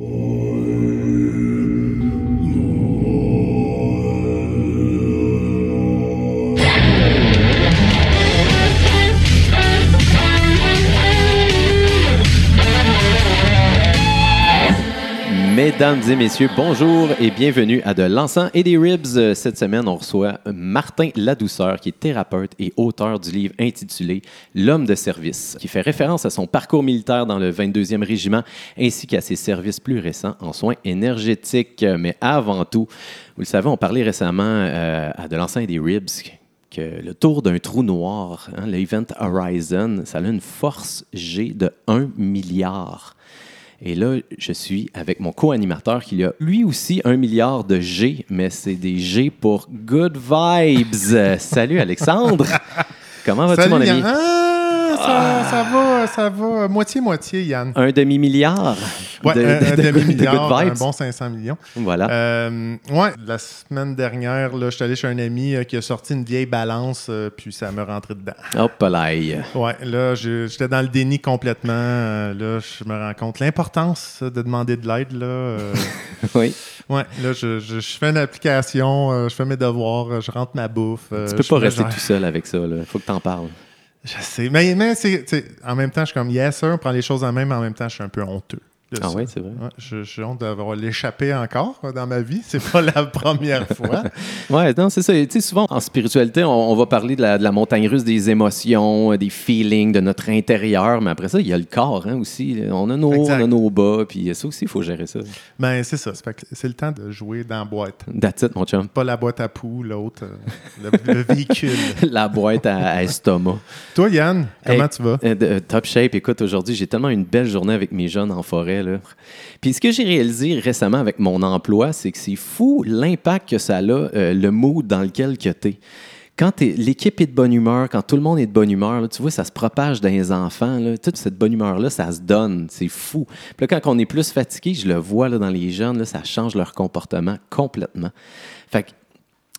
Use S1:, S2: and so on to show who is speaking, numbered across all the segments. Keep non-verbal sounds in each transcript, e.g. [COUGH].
S1: Amen. Mesdames et messieurs, bonjour et bienvenue à De l'encens et des ribs. Cette semaine, on reçoit Martin Ladouceur, qui est thérapeute et auteur du livre intitulé L'homme de service, qui fait référence à son parcours militaire dans le 22e régiment ainsi qu'à ses services plus récents en soins énergétiques. Mais avant tout, vous le savez, on parlait récemment euh, à De l'encens et des ribs que le tour d'un trou noir, hein, l'Event Horizon, ça a une force G de 1 milliard. Et là, je suis avec mon co-animateur qui a lui aussi un milliard de G, mais c'est des G pour Good Vibes. [LAUGHS] Salut Alexandre. Comment vas-tu, mon ami?
S2: Ça, ça, va, ça va. Moitié-moitié, Yann.
S1: Un demi-milliard.
S2: Ouais, de, un, de, demi-milliard, un bon 500 millions.
S1: Voilà.
S2: Euh, ouais, la semaine dernière, là, je suis allé chez un ami euh, qui a sorti une vieille balance, euh, puis ça me rentré dedans.
S1: Hop là.
S2: Ouais, là, j'étais dans le déni complètement. Là, je me rends compte l'importance de demander de l'aide, là. Euh. [LAUGHS]
S1: oui.
S2: Ouais, là, je, je, je, fais une application, je fais mes devoirs, je rentre ma bouffe.
S1: tu peux pas rester tout seul avec ça, là. Faut que t'en parles.
S2: Je sais. Mais, mais c'est, en même temps, je suis comme, yes, sir, on prend les choses en main, mais en même temps, je suis un peu honteux.
S1: Ah oui, c'est vrai.
S2: Ouais, suis honte d'avoir l'échappé encore dans ma vie. [LAUGHS] C'est pas la première [LAUGHS] fois.
S1: ouais, non, c'est ça. Tu sais, souvent, en spiritualité, on, on va parler de la, de la, montagne russe des émotions, des feelings, de notre intérieur. Mais après ça, il y a le corps hein, aussi. On a nos hauts, on a nos bas. Puis ça aussi, il faut gérer ça.
S2: Ben, c'est ça. C'est le temps de jouer dans la boîte.
S1: That's it, mon chum.
S2: Pas la boîte à poux, l'autre, euh, le, le, véhicule. [LAUGHS]
S1: la boîte à, à, estomac.
S2: Toi, Yann, comment
S1: hey,
S2: tu vas?
S1: Euh, top shape. Écoute, aujourd'hui, j'ai tellement une belle journée avec mes jeunes en forêt. Puis ce que j'ai réalisé récemment avec mon emploi, c'est que c'est fou l'impact que ça a, euh, le mood dans lequel tu es. Quand l'équipe est de bonne humeur, quand tout le monde est de bonne humeur, tu vois, ça se propage dans les enfants. Toute cette bonne humeur-là, ça se donne. C'est fou. Puis là, quand on est plus fatigué, je le vois là, dans les jeunes, ça change leur comportement complètement. Fait que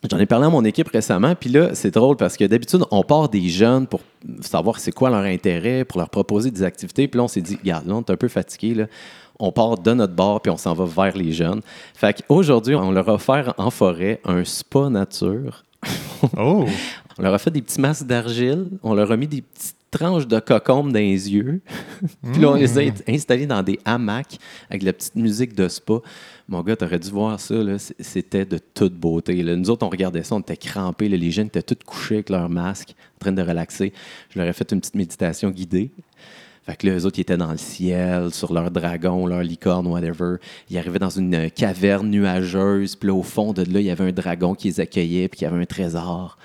S1: J'en ai parlé à mon équipe récemment, puis là, c'est drôle parce que d'habitude, on part des jeunes pour savoir c'est quoi leur intérêt, pour leur proposer des activités, puis là, on s'est dit, regarde, là, on est un peu fatigué, là. on part de notre bord, puis on s'en va vers les jeunes. Fait qu'aujourd'hui, on leur a offert en forêt un spa nature. [LAUGHS]
S2: oh!
S1: On leur a fait des petits masques d'argile, on leur a mis des petites tranches de cocombe dans les yeux, [LAUGHS] puis là, on les a installés dans des hamacs avec la petite musique de spa. Mon gars, t'aurais dû voir ça, c'était de toute beauté. Là. Nous autres, on regardait ça, on était crampés. Les jeunes étaient tous couchés avec leur masque, en train de relaxer. Je leur ai fait une petite méditation guidée. Fait que là, eux autres, ils étaient dans le ciel, sur leur dragon, leur licorne, whatever. Ils arrivaient dans une caverne nuageuse, puis là, au fond de là, il y avait un dragon qui les accueillait, puis il y avait un trésor.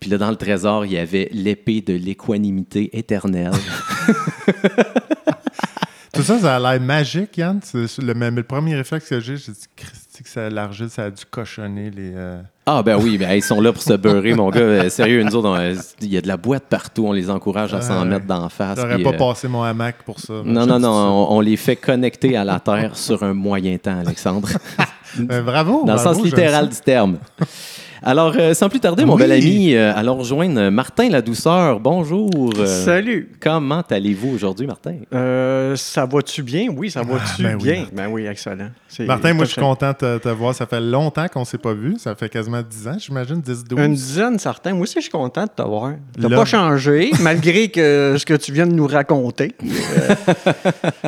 S1: Puis là, dans le trésor, il y avait l'épée de l'équanimité éternelle. [LAUGHS]
S2: Tout ça, ça a l'air magique, Yann. Le, le, premier réflexe que j'ai, j'ai dit, Christy, que ça, l'argile, ça a dû cochonner les. Euh...
S1: Ah, ben oui, ben, ils sont là pour se beurrer, mon gars. Euh, sérieux, nous autres, il y a de la boîte partout. On les encourage à s'en euh, mettre d'en face.
S2: J'aurais pas euh... passé mon hamac pour ça.
S1: Non, non, non. On, on, les fait connecter à la Terre sur un moyen temps, Alexandre. [LAUGHS]
S2: ben, bravo.
S1: Dans
S2: bravo,
S1: le sens littéral du terme. Alors, euh, sans plus tarder, mon
S2: Oui.
S1: bel ami, euh, allons rejoindre Martin La Douceur. Bonjour. Euh,
S3: Salut.
S1: Comment allez-vous aujourd'hui, Martin?
S3: Euh, ça va-tu bien? Oui, ça va-tu
S2: ben oui,
S3: bien?
S2: Martin.
S3: Ben oui, excellent. C'est-
S2: Martin, moi, je suis content de te, te voir. Ça fait longtemps qu'on ne s'est pas vu. Ça fait quasiment 10 ans, j'imagine, 10-12.
S3: Une dizaine, certains. Moi aussi, je suis content de t'avoir. T'as
S2: Là-
S3: pas changé, [LAUGHS] malgré que ce que tu viens de nous raconter. [LAUGHS]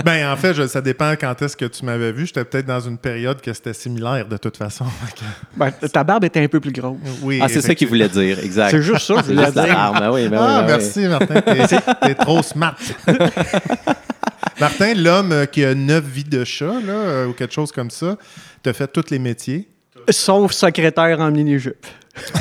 S2: Ben, en fait, je- ça dépend quand est-ce que tu m'avais vu. J'étais peut-être dans une période que c'était similaire, de toute façon. [LAUGHS]
S3: Ben, ta barbe était un peu plus grosse.
S2: Oui,
S1: Ah, c'est ça qu'il voulait dire, exact.
S3: C'est juste ça que je
S1: C'est
S3: voulais dire.
S1: Ben oui, ben oui,
S2: Ah,
S1: oui.
S2: merci, Martin. T'es, trop smart. [LAUGHS] Martin, l'homme qui a neuf vies de chat, là, euh, ou quelque chose comme ça, t'as fait tous les métiers?
S3: Sauf secrétaire en mini-jupe.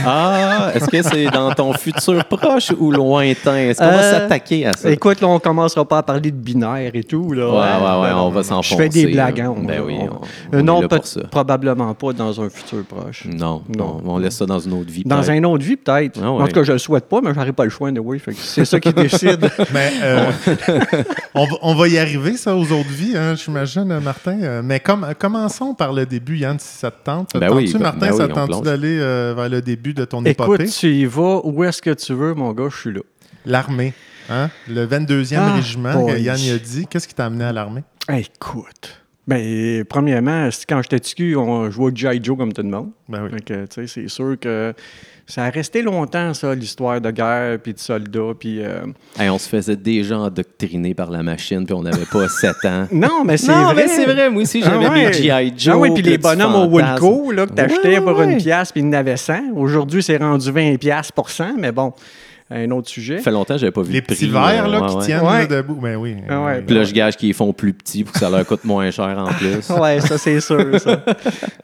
S1: Ah, est-ce que c'est dans ton futur proche ou lointain? Est-ce qu'on va
S3: Euh,
S1: s'attaquer à ça?
S3: Écoute, là, on commencera pas à parler de binaire et tout. Là.
S1: Ouais, ouais, ouais,
S3: Ben
S1: on
S3: non,
S1: va
S3: Je
S1: s'enfoncer.
S3: fais des blagues. hein, on-
S1: Ben oui,
S3: on-
S1: on,
S3: Euh,
S1: on est
S3: non,
S1: là pour ça.
S3: probablement pas dans un futur proche.
S1: Non, non,
S3: Non.
S1: on laisse ça dans une autre vie.
S3: Dans une autre vie, peut-être.
S1: Ah ouais.
S3: En tout cas, je le souhaite pas, mais j'aurais pas le choix, oui. C'est ça qui [LAUGHS] décide.
S2: Mais euh, on, va, on va y arriver, ça, aux autres vies, hein, j'imagine, Martin. Mais comme, commençons par le début, Yann, si ça te tente. Ça te
S1: Ben oui,
S2: tente-tu,
S1: ben-
S2: Martin?
S1: ben oui,
S2: ça
S1: on
S2: te tente-tu
S1: plonge.
S2: d'aller euh, vers le début de ton
S3: Écoute,
S2: épopée?
S3: tu y vas où est-ce que tu veux, mon gars, je suis là.
S2: L'armée. Hein? Le 22e
S3: Ah,
S2: régiment,
S3: boy.
S2: que Yann y a dit. Qu'est-ce qui t'a amené à l'armée?
S3: Écoute, Ben, premièrement, quand j'étais petit, on jouait au G.I. Joe comme tout le monde.
S2: Ben oui.
S3: C'est sûr que ça a resté longtemps, ça, l'histoire de guerre, puis de soldats, puis... euh,
S1: Hey, on se faisait déjà endoctriner par la machine, puis on n'avait pas [LAUGHS] 7 ans.
S3: Non, mais c'est vrai.
S1: mais c'est vrai. Moi aussi, j'avais
S3: Ah ouais.
S1: des G.I. Joe.
S3: Ah oui, puis les bonhommes au. Wilco, là, que t'achetais
S1: Ouais,
S3: pour
S1: ouais.
S3: une pièce, puis il y en avait 100. Aujourd'hui, c'est rendu 20 pièces pour 100, mais bon, un autre sujet.
S1: Ça fait longtemps que j'avais pas vu
S2: Les
S1: prix,
S2: petits verres là,
S1: ouais,
S2: qui
S1: ouais.
S2: tiennent
S3: Ouais.
S2: là, debout. Ben oui.
S3: Ah ouais.
S2: Euh,
S1: Puis là, je gage qu'ils font plus petits pour que ça leur coûte moins cher en [LAUGHS] plus.
S3: Ouais, ça, c'est sûr, ça.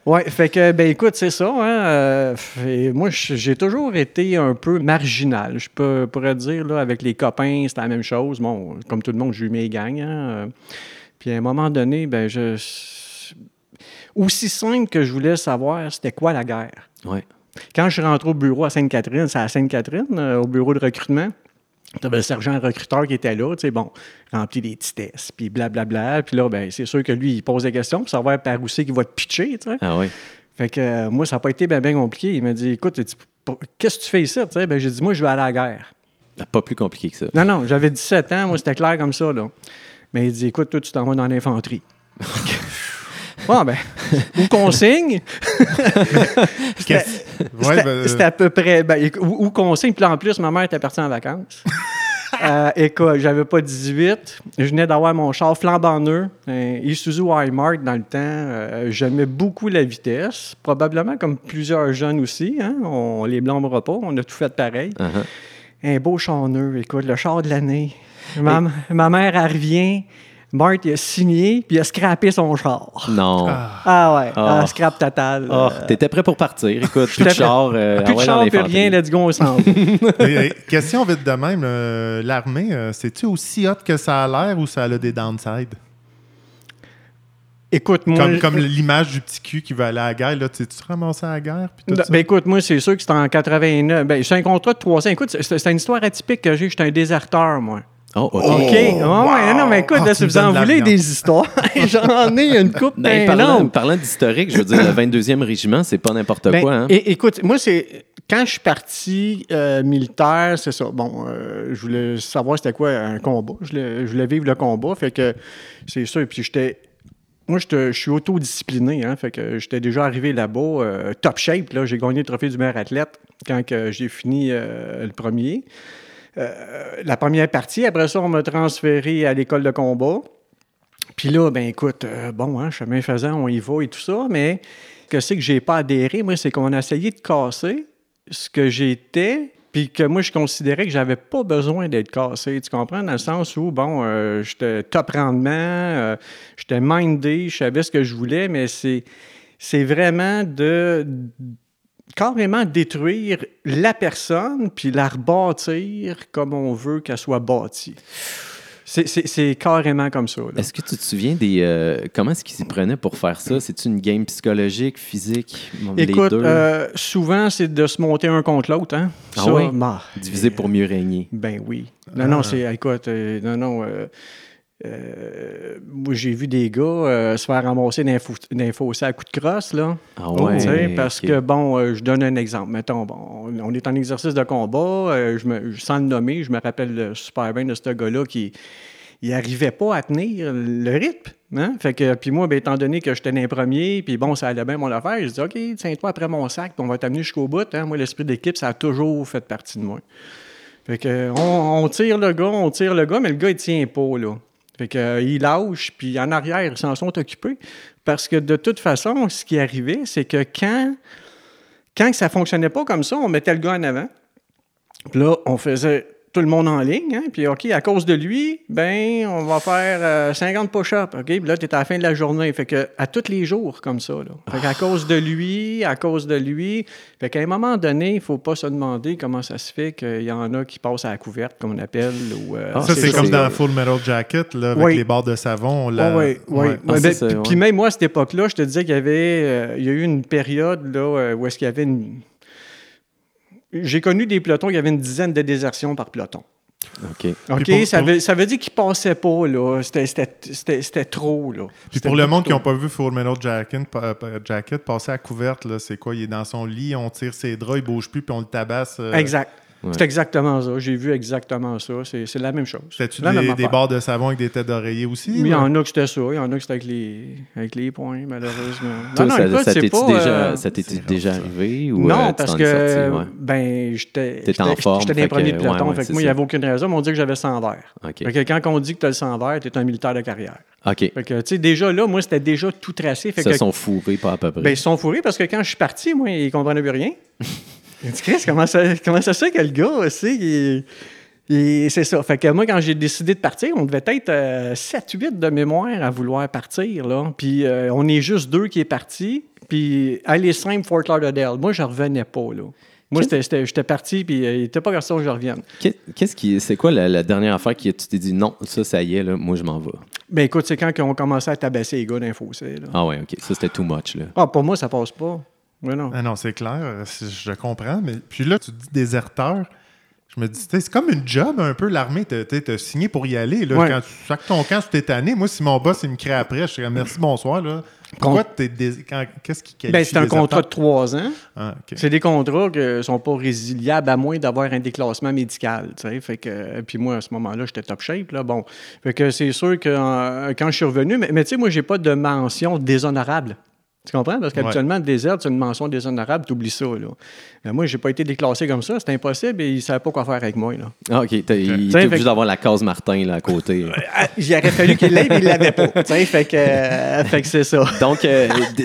S3: Ouais, fait que, ben écoute, c'est ça. Hein, euh, et moi, j'ai toujours été un peu marginal. Je peux, pourrais dire, là, avec les copains, c'était la même chose. Bon, comme tout le monde, j'ai eu mes gangs. hein, euh. Puis à un moment donné, ben je. Aussi simple que je voulais savoir, c'était quoi la guerre?
S1: Ouais.
S3: Quand je suis rentré au bureau à Sainte-Catherine, c'est à Sainte-Catherine, euh, au bureau de recrutement, tu avais le sergent recruteur qui était là, tu sais, bon, rempli des petits tests, puis blablabla. Puis là, ben, c'est sûr que lui, il pose des questions pour savoir par où c'est qu'il va te pitcher, tu sais.
S1: Ah oui.
S3: Fait que euh, moi, ça n'a pas été bien compliqué. Il m'a dit, écoute, qu'est-ce que tu fais ici? Tu sais, ben, j'ai dit, moi, je vais aller à la guerre.
S1: Pas plus compliqué que ça.
S3: Non, non, j'avais 17 ans, moi, c'était clair comme ça, là. Mais il dit, écoute, toi, tu t'en vas dans l'infanterie. [LAUGHS] bon, ben, [LAUGHS] où qu'on signe, [LAUGHS]
S2: Ouais, ben,
S3: c'était à peu près. Ben, où, où qu'on signe. Puis là, en plus, ma mère était partie en vacances. [LAUGHS] Euh, écoute, j'avais pas 18. Je venais d'avoir mon char flambant neuf, un Isuzu Walmart dans le temps. Euh, J'aimais beaucoup la vitesse. Probablement comme plusieurs jeunes aussi. Hein? On les blâmera pas. On a tout fait pareil.
S1: Uh-huh.
S3: Un beau char neuf. Écoute, le char de l'année. Ma, ma mère, elle revient. Marthe, il a signé, puis il a scrappé son char.
S1: Non.
S3: Ah ouais,
S1: Ah.
S3: ah, scrap total.
S1: Oh,
S3: Euh,
S1: t'étais prêt pour partir. Écoute, plus de char. euh,
S3: plus
S1: ah
S3: de
S1: ouais,
S3: char, plus rien, let's go, on s'en [LAUGHS]
S2: question vite de même, euh, l'armée, euh, c'est-tu aussi hot que ça a l'air ou ça a des downsides?
S3: Écoute, moi.
S2: Comme, comme l'image du petit cul qui va aller à la guerre, là, tu tu te ramasses à la guerre? Puis tout
S3: Ben,
S2: ça?
S3: ben, écoute, moi, c'est sûr que c'était en 89. Ben, c'est un contrat de 300. Écoute, c'est c'est une histoire atypique que j'ai. J'étais un déserteur, moi.
S1: Oh, OK.
S3: OK. Ah ouais, non, mais écoute,
S2: Ah,
S3: là, si vous en voulez des histoires, [LAUGHS] j'en ai une coupe
S1: Ben, parlant, parlant d'historique, je veux dire, le [LAUGHS] 22e régiment, c'est pas n'importe
S3: Ben,
S1: quoi. Hein?
S3: écoute, moi, c'est. Quand je suis parti euh, militaire, c'est ça. Bon, euh, je voulais savoir c'était quoi un combat. Je voulais, je voulais vivre le combat. Fait que c'est ça. Puis j'étais. Moi, je suis autodiscipliné. Hein, fait que j'étais déjà arrivé là-bas, euh, top shape. Là, j'ai gagné le trophée du meilleur athlète quand j'ai fini le premier. Euh, la première partie. Après ça, on m'a transféré à l'école de combat. Puis là, ben écoute, euh, bon, hein, chemin faisant, on y va et tout ça, mais que c'est que j'ai pas adhéré, moi, c'est qu'on a essayé de casser ce que j'étais, puis que moi, je considérais que j'avais pas besoin d'être cassé, tu comprends? Dans le sens où, bon, euh, j'étais top rendement, j'étais mindé, je savais ce que je voulais, mais c'est, c'est vraiment de carrément détruire la personne, puis la rebâtir comme on veut qu'elle soit bâtie. C'est, c'est- c'est carrément comme ça.
S1: Est-ce que tu te souviens des. euh, comment est-ce qu'ils s'y prenaient pour faire ça? C'est-tu une game psychologique, physique? les
S3: Écoute,
S1: deux?
S3: euh, souvent, c'est de se monter un contre l'autre. Hein?
S1: Ah
S3: Ça,
S1: oui?
S3: bah,
S1: Diviser pour mieux régner.
S3: Ben oui. Non, non, c'est. Écoute, euh, non, non. Euh, moi, j'ai vu des gars euh, se faire ramasser d'un fossé à coups de crosse, là.
S1: Ah ouais.
S3: parce que, bon, euh, je donne un exemple. Mettons, bon, on- est en exercice de combat, euh, je me, sans le nommer, je me rappelle super bien de ce gars-là qui il n'arrivait pas à tenir le rythme. Hein? Fait que, puis moi, ben, étant donné que j'étais dans les premiers, puis bon, ça allait bien mon affaire, je dis OK, tiens-toi après mon sac, puis on va t'amener jusqu'au bout. Hein? Moi, l'esprit d'équipe, ça a toujours fait partie de moi. Fait que, on, on tire le gars, on tire le gars, mais le gars, il tient pas, là. Fait que, euh, puis en arrière, ils s'en sont occupés. Parce que de toute façon, ce qui arrivait, c'est que quand, quand ça fonctionnait pas comme ça, on mettait le gars en avant. Puis là, on faisait tout le monde en ligne. Hein? Puis, OK, à cause de lui, ben, on va faire euh, 50 push-ups. OK, puis là, tu es à la fin de la journée. Fait que, à tous les jours, comme ça. Là. Fait qu'à cause de lui, à cause de lui. Fait qu'à un moment donné, il faut pas se demander comment ça se fait qu'il y en a qui passent à la couverte, comme on appelle. Ou, euh,
S1: Ah,
S2: ça, c'est comme dans Full Metal Jacket, là, avec
S3: Oui.
S2: les barres de savon. Là,
S3: oui, oui.
S2: Ouais.
S1: Ah,
S3: ben, puis-
S1: ouais.
S3: Puis même moi, à cette époque-là, je te disais qu'il y avait euh, il y a eu une période là, euh, où est-ce qu'il y avait une. J'ai connu des pelotons, il y avait une dizaine de désertions par peloton.
S1: OK.
S3: OK,
S2: pour-
S3: ça,
S2: pour-
S3: veut, ça veut dire qu'ils passaient pas, là. C'était- C'était c'était- c'était trop, là.
S2: Puis pour le monde qui n'a pas vu Full Metal Jacket, Jacket passer à couverte, là, c'est quoi? Il est dans son lit, on tire ses draps, il bouge plus, puis on le tabasse. euh,
S3: Exact.
S1: Ouais.
S3: C'est exactement ça. J'ai vu exactement ça. C'est c'est la même chose.
S2: C'était-tu des, des barres de savon avec des têtes d'oreiller aussi?
S3: Il y en a que c'était ça. Il y en a que c'était avec les, avec les points, malheureusement.
S1: Toi, ça,
S3: écoute,
S1: ça
S3: pas,
S1: déjà,
S3: euh,
S1: ça déjà arrivé? Ou,
S3: non,
S1: euh,
S3: parce que,
S1: ouais.
S3: ben, j'étais
S1: en
S3: j'étais-
S1: forme,
S3: J'étais dans
S1: fait
S3: les premiers
S1: que-
S3: de peloton.
S1: ouais, ouais,
S3: fait que
S1: c'est
S3: moi, il n'y avait aucune raison. mais On dit que j'avais 100 verres. Fait que quand on dit que tu as le 100 verres, tu es un militaire de carrière.
S1: OK.
S3: Fait que, tu sais, déjà là, moi, c'était déjà tout tracé. Fait
S1: Ils
S3: que,
S1: sont fourrés pas à peu près.
S3: ben, ils se sont fourrés parce que quand je suis parti, moi, ils comprenaient plus rien. [LAUGHS] Disent, Chris, comment ça, comment ça se fait que le gars, aussi, il- il- c'est ça. Fait que moi, quand j'ai décidé de partir, on devait être 7-8 de mémoire à vouloir partir. Là. Puis euh, on est juste deux qui est partis. Puis aller simple, Fort Lauderdale. Moi, je revenais pas. Là. Moi, j'étais parti, puis euh, il n'était pas question que je revienne.
S1: Qu'est- Qu'est-ce qui, c'est quoi la, la dernière affaire que tu t'es dit non, ça, ça y est, là, moi je m'en vais?
S3: Ben écoute, c'est quand on commençait à tabasser les gars d'un fossé. Là.
S1: Ah ouais, ok, ça c'était too much là.
S3: Ah, pour moi, ça passe pas. Non.
S2: Ah non, c'est clair, je comprends. Mais puis là, tu dis déserteur. Je me dis, c'est comme une job un peu, l'armée. Tu as signé pour y aller. Là,
S3: Ouais.
S2: Quand tu sacs ton camp, tu t'es tanné. Moi, si mon boss il me crée après, je serais merci, bonsoir. Là. Pourquoi t'es dés- quand- Qu'est-ce qui qualifie
S3: Ben, c'est un contrat de trois ans.
S2: Ah, ok.
S3: C'est des contrats qui ne sont pas résiliables à moins d'avoir un déclassement médical. Fait que, puis moi, à ce moment-là, j'étais top shape. Là, bon. Fait que c'est sûr que euh, quand je suis revenu, mais, mais tu sais, moi, j'ai pas de mention déshonorable. Tu comprends? Parce qu'habituellement, le désert, c'est une mention déshonorable, tu oublies ça. Là. Mais moi, j'ai pas été déclassé comme ça, c'était impossible et ils ne savaient pas quoi faire avec moi. Là.
S1: Ah, ok,
S3: fait
S1: obligé
S3: que-
S1: d'avoir la case Martin là à côté. [LAUGHS]
S3: Ah, il aurait fallu qu'il l'ait, mais il l'avait pas. Fait que, euh, fait que c'est ça.
S1: Donc, euh, tu,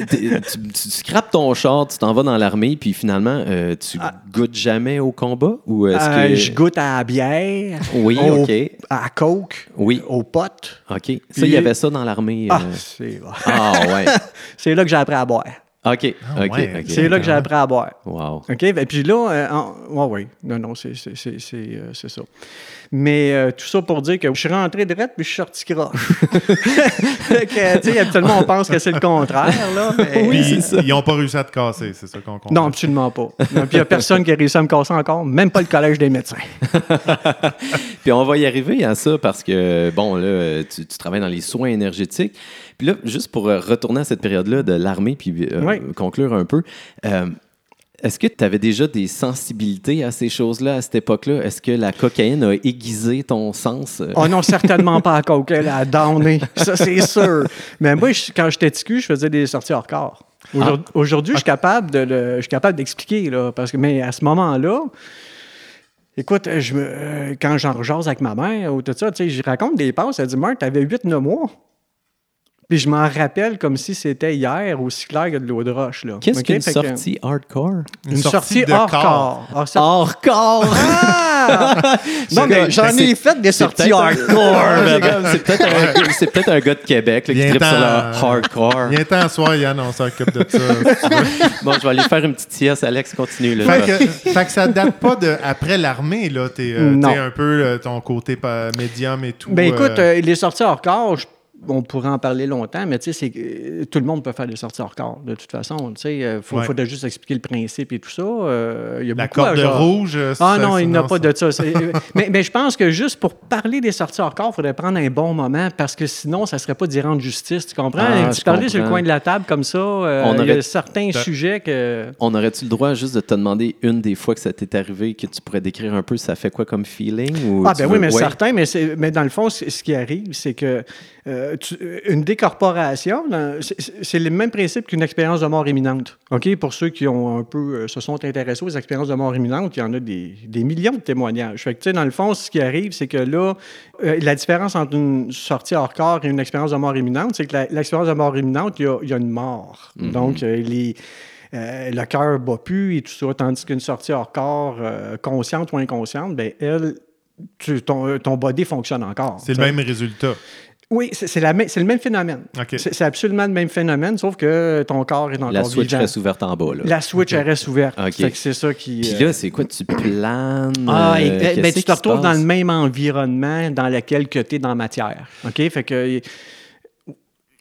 S1: tu scrapes ton char, tu t'en vas dans l'armée, puis finalement, euh, tu goûtes jamais au combat? Ou est-ce
S3: Euh,
S1: que...
S3: Je goûte à la bière,
S1: Oui,
S3: au-
S1: ok.
S3: à la coke,
S1: Oui.
S3: aux potes.
S1: OK. Ça, il
S3: Puis-
S1: y avait ça dans l'armée.
S3: Ah, c'est
S1: Ah, ouais. [LAUGHS]
S3: c'est là que j'ai appris à boire.
S1: OK.
S2: Ouais.
S1: OK.
S3: C'est là que j'ai appris à boire.
S1: Wow.
S3: OK? Et puis là, euh, en- ouais, ouais. Non, non, c'est, c'est, c'est, c'est, euh, c'est ça. Mais euh, tout ça pour dire que je suis rentré direct puis je suis sorti croche. [LAUGHS] Habituellement, on pense que c'est le contraire, là. [LAUGHS] mais-
S2: Puis, ils n'ont pas réussi à te casser, c'est ça qu'on comprend.
S3: Non, absolument pas. Puis il n'y a personne qui a réussi à me casser encore, même pas le collège des médecins. [LAUGHS]
S1: Puis on va y arriver à ça parce que, bon, là, tu, tu travailles dans les soins énergétiques. Puis là, juste pour euh, retourner à cette période-là de l'armée, puis euh,
S3: Oui.
S1: conclure un peu, euh, est-ce que tu avais déjà des sensibilités à ces choses-là à cette époque-là? Est-ce que la cocaïne a aiguisé ton sens?
S3: Oh non, certainement pas à coke, elle a downé. Ça, c'est sûr. Mais moi, je- quand j'étais TQ, je faisais des sorties hors corps. Aujourd'hui, aujourd'hui, je suis capable de le- je suis capable d'expliquer, là, parce que, mais à ce moment-là, écoute, je me, euh, quand j'en rejase avec ma mère ou tout ça, tu sais, je raconte des passes, elle dit, Marc, t'avais 8-9 mois. Puis je m'en rappelle comme si c'était hier, aussi clair que de l'eau de roche. là.
S1: Qu'est-ce
S3: OK?
S1: qu'une
S3: Fait que-
S1: sortie hardcore?
S3: Une, sortie,
S2: de
S3: hors
S2: corps.
S3: corps. Hors sortie-
S1: Hors corps!
S3: Ah! [LAUGHS] non, mais j'en ai fait des sorties
S1: peut-être un-
S3: hardcore. [LAUGHS]
S1: C'est peut-être un, c'est peut-être un gars de Québec là, qui
S2: Viens
S1: tripe sur le
S2: t'en-
S1: hardcore.
S2: Viens temps soir, Yann, on s'occupe de ça. [LAUGHS]
S1: Bon, je vais aller faire une petite sieste. Alex, continue. Là,
S2: fait, que, fait que ça date pas de après l'armée, là. T'es euh,
S3: Non.
S2: t'es un peu euh, ton côté pas- médium et tout.
S3: Ben écoute,
S2: euh,
S3: euh, les sorties hors corps, je- on pourrait en parler longtemps, mais tu sais, c'est que, euh, tout le monde peut faire des sorties hors corps, de toute façon. Tu sais, il faut,
S2: Ouais.
S3: juste expliquer le principe et tout ça. euh, il y a
S2: la
S3: à
S2: corde
S3: genre-
S2: rouge. euh,
S3: Ah non, il n'a
S2: non,
S3: pas
S2: ça-
S3: de ça. [LAUGHS] Euh, mais, mais je pense que juste pour parler des sorties hors corps, il faudrait prendre un bon moment parce que sinon, ça ne serait pas d'y rendre justice. Tu comprends?
S1: Ah,
S3: tu parlais sur le coin de la table comme ça, euh,
S1: On
S3: il y
S1: aurait-
S3: a certains sujets que.
S1: On aurait-tu le droit juste de te demander une des fois que ça t'est arrivé que tu pourrais décrire un peu ça fait quoi comme feeling? Ou
S3: Ah, ben
S1: veux-
S3: oui, mais
S1: ouais?
S3: certain, mais, c'est- mais dans le fond, ce qui arrive, c'est que euh, tu- une décorporation, c'est- le même principe qu'une expérience de mort imminente. OK? Pour ceux qui ont un peu euh, se sont intéressés aux expériences de mort imminente, il y en a des, des millions de témoignages. Fait que, tu sais, dans le fond, ce qui arrive, c'est que là, euh, la différence entre une sortie hors corps et une expérience de mort imminente, c'est que l'expérience de mort imminente, il y a, il y a une mort. Donc, euh, les. euh, le cœur bat plus et tout ça, tandis qu'une sortie hors corps, euh, consciente ou inconsciente, ben elle, tu- ton, ton body fonctionne encore.
S2: C'est le même résultat.
S3: Oui, c'est le même phénomène. C'est absolument le même phénomène, sauf que ton corps est encore
S1: La switch
S3: vivant.
S1: reste ouverte en bas. Là.
S3: La switch elle reste ouverte. C'est ça qui.
S1: Puis
S3: euh,
S1: là, c'est quoi? Tu planes?
S3: ah,
S1: euh,
S3: et- ben,
S1: qu'est-ce
S3: ben, tu te retrouves dans le même environnement dans lequel tu es dans la matière. OK? Fait que.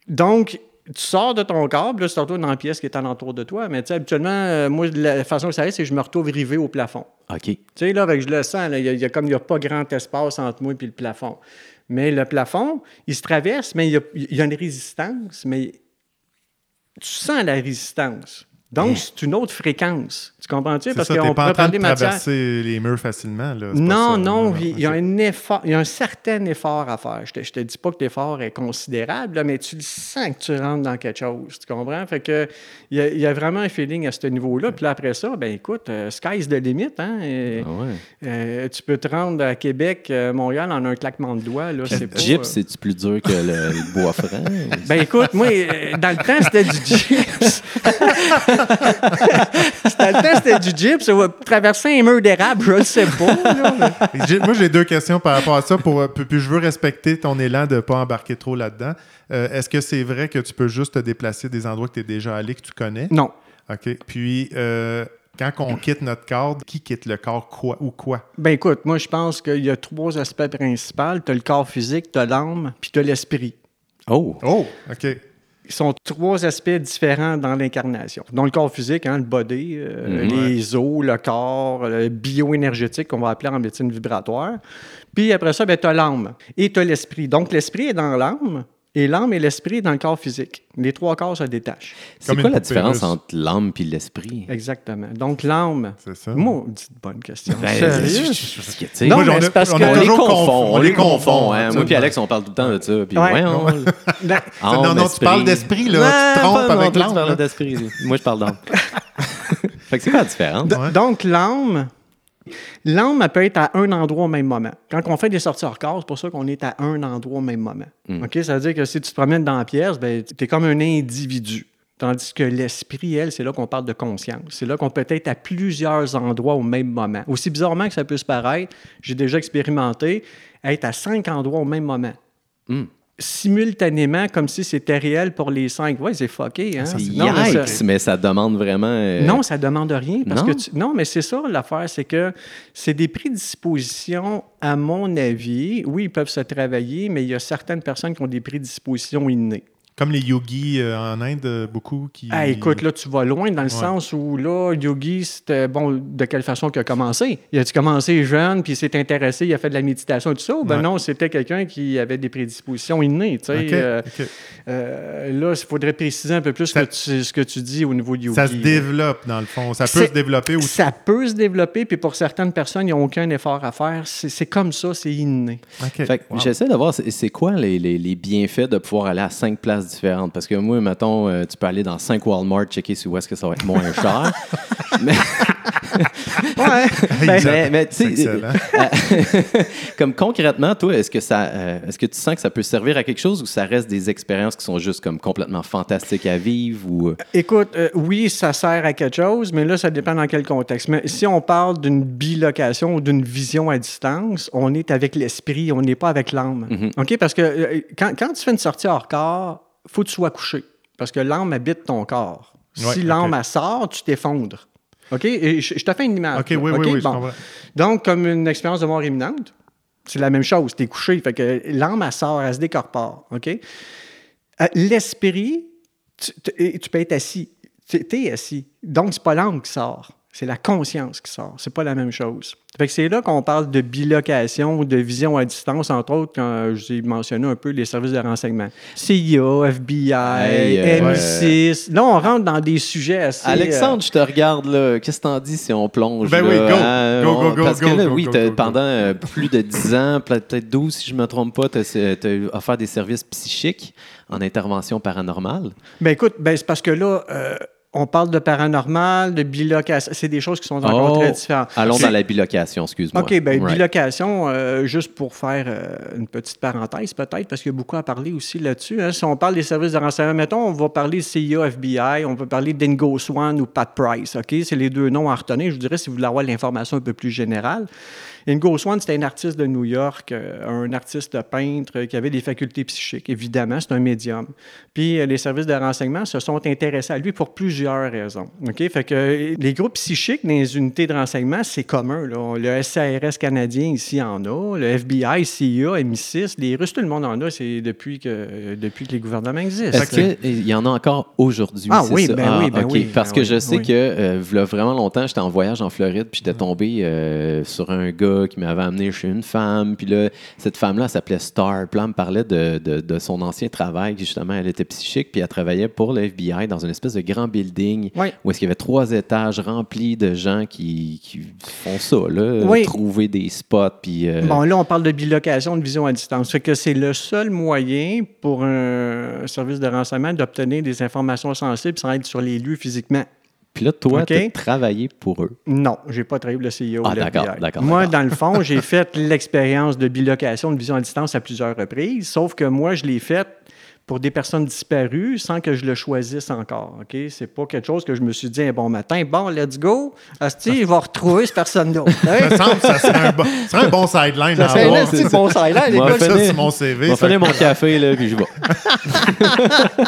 S3: Donc, tu sors de ton corps, puis là, tu te retrouves dans la pièce qui est alentour de toi. Mais tu sais, habituellement, euh, moi, la façon que ça arrive, c'est que je me retrouve rivé au plafond.
S1: OK.
S3: Tu sais, là, avec, je le sens, là, il y a, il y a comme il n'y a pas grand espace entre moi et le plafond. Mais le plafond, il se traverse, mais il y a, une résistance, mais tu sens la résistance. Donc, c'est une autre fréquence. Tu comprends-tu?
S2: C'est
S3: Parce qu'on
S2: pas en
S3: pourrait
S2: train de traverser les murs facilement. Là. c'est pas
S3: Non,
S2: ça.
S3: non, il y a un effort, il y a un certain effort à faire. Je te, je te dis pas que l'effort est considérable, là, mais tu le sens que tu rentres dans quelque chose, tu comprends? Fait que il y, a, il y a vraiment un feeling à ce niveau-là. Puis là, après ça, ben écoute, euh, sky's the limit, hein? Et,
S1: Ah ouais.
S3: euh, tu peux te rendre à Québec, euh, Montréal en un claquement de doigts, là. C'est pas,
S1: Gyps,
S3: euh,
S1: c'est-tu plus dur que le, le bois franc?
S3: Ben écoute, moi, dans le temps, c'était du [LAUGHS] gyps. [LAUGHS] dans le temps, c'était du gyps. Ça va traverser un mur d'érable, je le sais pas. là. [LAUGHS]
S2: Moi, j'ai deux questions par rapport à ça. Pour, euh, puis puis je veux respecter ton élan de ne pas embarquer trop là-dedans. Euh, Est-ce que c'est vrai que tu peux juste te déplacer des endroits que tu es déjà allé, que tu connais?
S3: Non.
S2: OK. Puis, euh, quand on quitte notre corps, qui quitte le corps quoi ou quoi?
S3: Ben écoute, moi, je pense qu'il y a trois aspects principaux. Tu as le corps physique, tu as l'âme, puis tu as l'esprit.
S1: Oh!
S2: Oh, OK.
S3: Sont trois aspects différents dans l'incarnation. Dans le corps physique, hein, le body, euh,
S1: Mhm.
S3: les os, le corps, le bioénergétique qu'on va appeler en médecine vibratoire. Puis après ça, ben, tu as l'âme et tu as l'esprit. Donc l'esprit est dans l'âme et l'âme et l'esprit dans le corps physique. Les trois corps se détachent.
S1: C'est quoi la différence
S2: russe.
S1: entre l'âme et l'esprit?
S3: Exactement. Donc l'âme.
S2: C'est ça.
S3: Maudite bonne question.
S1: Ben,
S3: Sérieux?
S1: je- je- je- tu sais,
S3: Non,
S2: Moi,
S3: mais c'est parce
S2: on
S3: que-
S2: a
S1: on les confond,
S2: confond,
S1: on les confond. hein.
S2: tu
S1: Moi puis Alex, on parle tout le temps de ça. Puis
S3: Ouais.
S1: ouais, on- [LAUGHS]
S3: Ben,
S1: âme,
S2: non, non, tu parles d'esprit, là.
S1: Non,
S2: Tu te trompes
S1: pas- non,
S2: avec l'âme,
S1: Tu parles
S2: là.
S1: d'esprit. Moi, je parle d'âme. [LAUGHS] fait que c'est quoi la différence?
S3: D-
S2: Ouais.
S3: Donc, l'âme, l'âme, elle peut être à un endroit au même moment. Quand on fait des sorties hors corps, c'est pour ça qu'on est à un endroit au même moment. OK? Ça veut dire que si tu te promènes dans la pièce, ben, tu es comme un individu. Tandis que l'esprit, elle, c'est là qu'on parle de conscience. C'est là qu'on peut être à plusieurs endroits au même moment. Aussi bizarrement que ça peut se paraître, j'ai déjà expérimenté être à cinq endroits au même moment.
S1: Hmm.
S3: Simultanément, comme si c'était réel pour les cinq. Ouais, c'est fucké, hein? Non, mais ça-
S1: yikes, mais ça demande vraiment. euh,
S3: non, ça demande rien. Parce
S1: non?
S3: que tu- non, mais c'est ça l'affaire, c'est que c'est des prédispositions, à mon avis. Oui, ils peuvent se travailler, mais il y a certaines personnes qui ont des prédispositions innées.
S2: Comme les yogis euh, en Inde, euh, beaucoup qui.
S3: Ah, écoute, là, tu vas loin dans le
S2: Ouais.
S3: sens où, là, Yogi, c'était, bon, de quelle façon qu'il a commencé? Il a-tu commencé jeune, puis il s'est intéressé, il a fait de la méditation et tout ça? ou Ben
S2: Ouais.
S3: non, c'était quelqu'un qui avait des prédispositions innées, tu sais. Euh, euh, là, il faudrait préciser un peu plus
S2: Ça-
S3: ce, que tu, ce que tu dis au niveau de Yogi.
S2: Ça se développe, dans le fond. Ça peut se développer aussi.
S3: Ça peut se développer, puis pour certaines personnes, ils n'ont aucun effort à faire. C'est comme ça, c'est inné.
S2: OK.
S1: Fait que
S2: Wow.
S1: j'essaie de voir c'est c'est quoi les, les- les bienfaits de pouvoir aller à cinq places différentes. Parce que moi, mettons, euh, tu peux aller dans cinq Walmart, checker sur où est-ce que ça va être moins cher. [LAUGHS] mais
S3: Ouais.
S2: Ça- [LAUGHS]
S1: mais- mais tu sais,
S2: excellent. [LAUGHS]
S1: comme concrètement, toi, est-ce que ça, euh, est-ce que tu sens que ça peut servir à quelque chose ou ça reste des expériences qui sont juste comme complètement fantastiques à vivre ou euh,
S3: Écoute, euh, oui, ça sert à quelque chose, mais là, ça dépend dans quel contexte. Mais si on parle d'une bilocation ou d'une vision à distance, on est avec l'esprit, on n'est pas avec l'âme.
S1: Mhm.
S3: OK? Parce que euh, quand, quand tu fais une sortie hors corps, faut que tu sois couché. Parce que l'âme habite ton corps.
S2: Ouais,
S3: si l'âme, sort, tu t'effondres. OK? Et je, je te fais une image.
S2: OK, oui, oui, oui,
S3: Bon. Donc, comme une expérience de mort imminente, c'est la même chose. Tu es couché. Fait que l'âme, elle sort, elle se décorpore. OK? Euh, L'esprit, tu peux être assis. Tu es assis. Donc, c'est pas l'âme qui sort. C'est la conscience qui sort. C'est pas la même chose. Fait que c'est là qu'on parle de bilocation ou de vision à distance, entre autres, quand j'ai mentionné un peu les services de renseignement. CIA, FBI,
S1: Hey, euh,
S3: M6. Là, on rentre dans des sujets assez... euh,
S1: Alexandre, je te regarde là. Qu'est-ce que t'en dis si on plonge
S2: Ben
S1: là,
S2: oui, go.
S1: hein?
S2: Go, go, go,
S1: Parce
S2: go,
S1: que là,
S2: go,
S1: oui, pendant euh, plus de 10 ans, peut-être 12 si je me trompe pas, tu as, offert des services psychiques en intervention paranormale.
S3: Ben écoute, ben c'est parce que là, euh, on parle de paranormal, de bilocation. C'est des choses qui sont encore
S1: Oh,
S3: très différentes.
S1: Allons dans la bilocation, excuse-moi.
S3: OK,
S1: Right.
S3: bilocation, euh, juste pour faire euh, une petite parenthèse peut-être, parce qu'il y a beaucoup à parler aussi là-dessus. hein. Si on parle des services de renseignement, mettons, on va parler CIA, FBI, on peut parler d'Ingo Swan ou Pat Price, OK? C'est les deux noms à retenir. Je vous dirais si vous voulez avoir l'information un peu plus générale. Ingo Swan, c'était un artiste de New York, euh, un artiste peintre qui avait des facultés psychiques. Évidemment, c'est un médium. Puis les services de renseignement se sont intéressés à lui pour plusieurs raisons. OK? Fait que euh, les groupes psychiques dans les unités de renseignement, c'est commun. Là. Le SARS canadien ici en a, le FBI, CIA, MI6, les Russes, tout le monde en a. C'est depuis que, depuis que les gouvernements existent.
S1: Est-ce qu'il y en a encore aujourd'hui?
S3: Ah oui,
S1: ça?
S3: ben oui, ben
S1: OK.
S3: oui,
S1: Parce
S3: ben
S1: que
S3: oui,
S1: je sais
S3: oui.
S1: que, euh, vraiment longtemps, j'étais en voyage en Floride, puis j'étais tombé euh, sur un gars qui m'avait amené chez une femme, puis là, cette femme-là s'appelait Star, puis là, elle me parlait de, de- de son ancien travail, justement, elle était psychique, puis elle travaillait pour le FBI dans une espèce de grand building building
S3: Oui.
S1: où est-ce qu'il y avait trois étages remplis de gens qui, qui font ça, là,
S3: Oui.
S1: trouver des spots. Puis, euh,
S3: Bon, là, on parle de bilocation de vision à distance. Fait que c'est le seul moyen pour un service de renseignement d'obtenir des informations sensibles sans être sur les lieux physiquement.
S1: puis là, toi,
S3: OK.
S1: tu as travaillé pour eux.
S3: Non, j'ai pas travaillé pour le CEO
S1: Ah, d'accord, d'accord,
S3: Moi, dans le fond, [LAUGHS] j'ai fait l'expérience de bilocation de vision à distance à plusieurs reprises, sauf que moi, je l'ai faite pour des personnes disparues sans que je le choisisse encore. OK? C'est pas quelque chose que je me suis dit un bon matin, bon, let's go, Asti, il va retrouver cette personne-là. [LAUGHS]
S2: Ça
S3: Hein?
S2: me semble que ça serait un bon, ça serait un bon sideline
S3: Ça serait un bon sideline, les
S1: Moi,
S3: gars.
S1: fait-
S2: Ça, c'est mon CV.
S1: Je vais
S2: Fait
S1: finir mon café, là, puis je vais. [LAUGHS]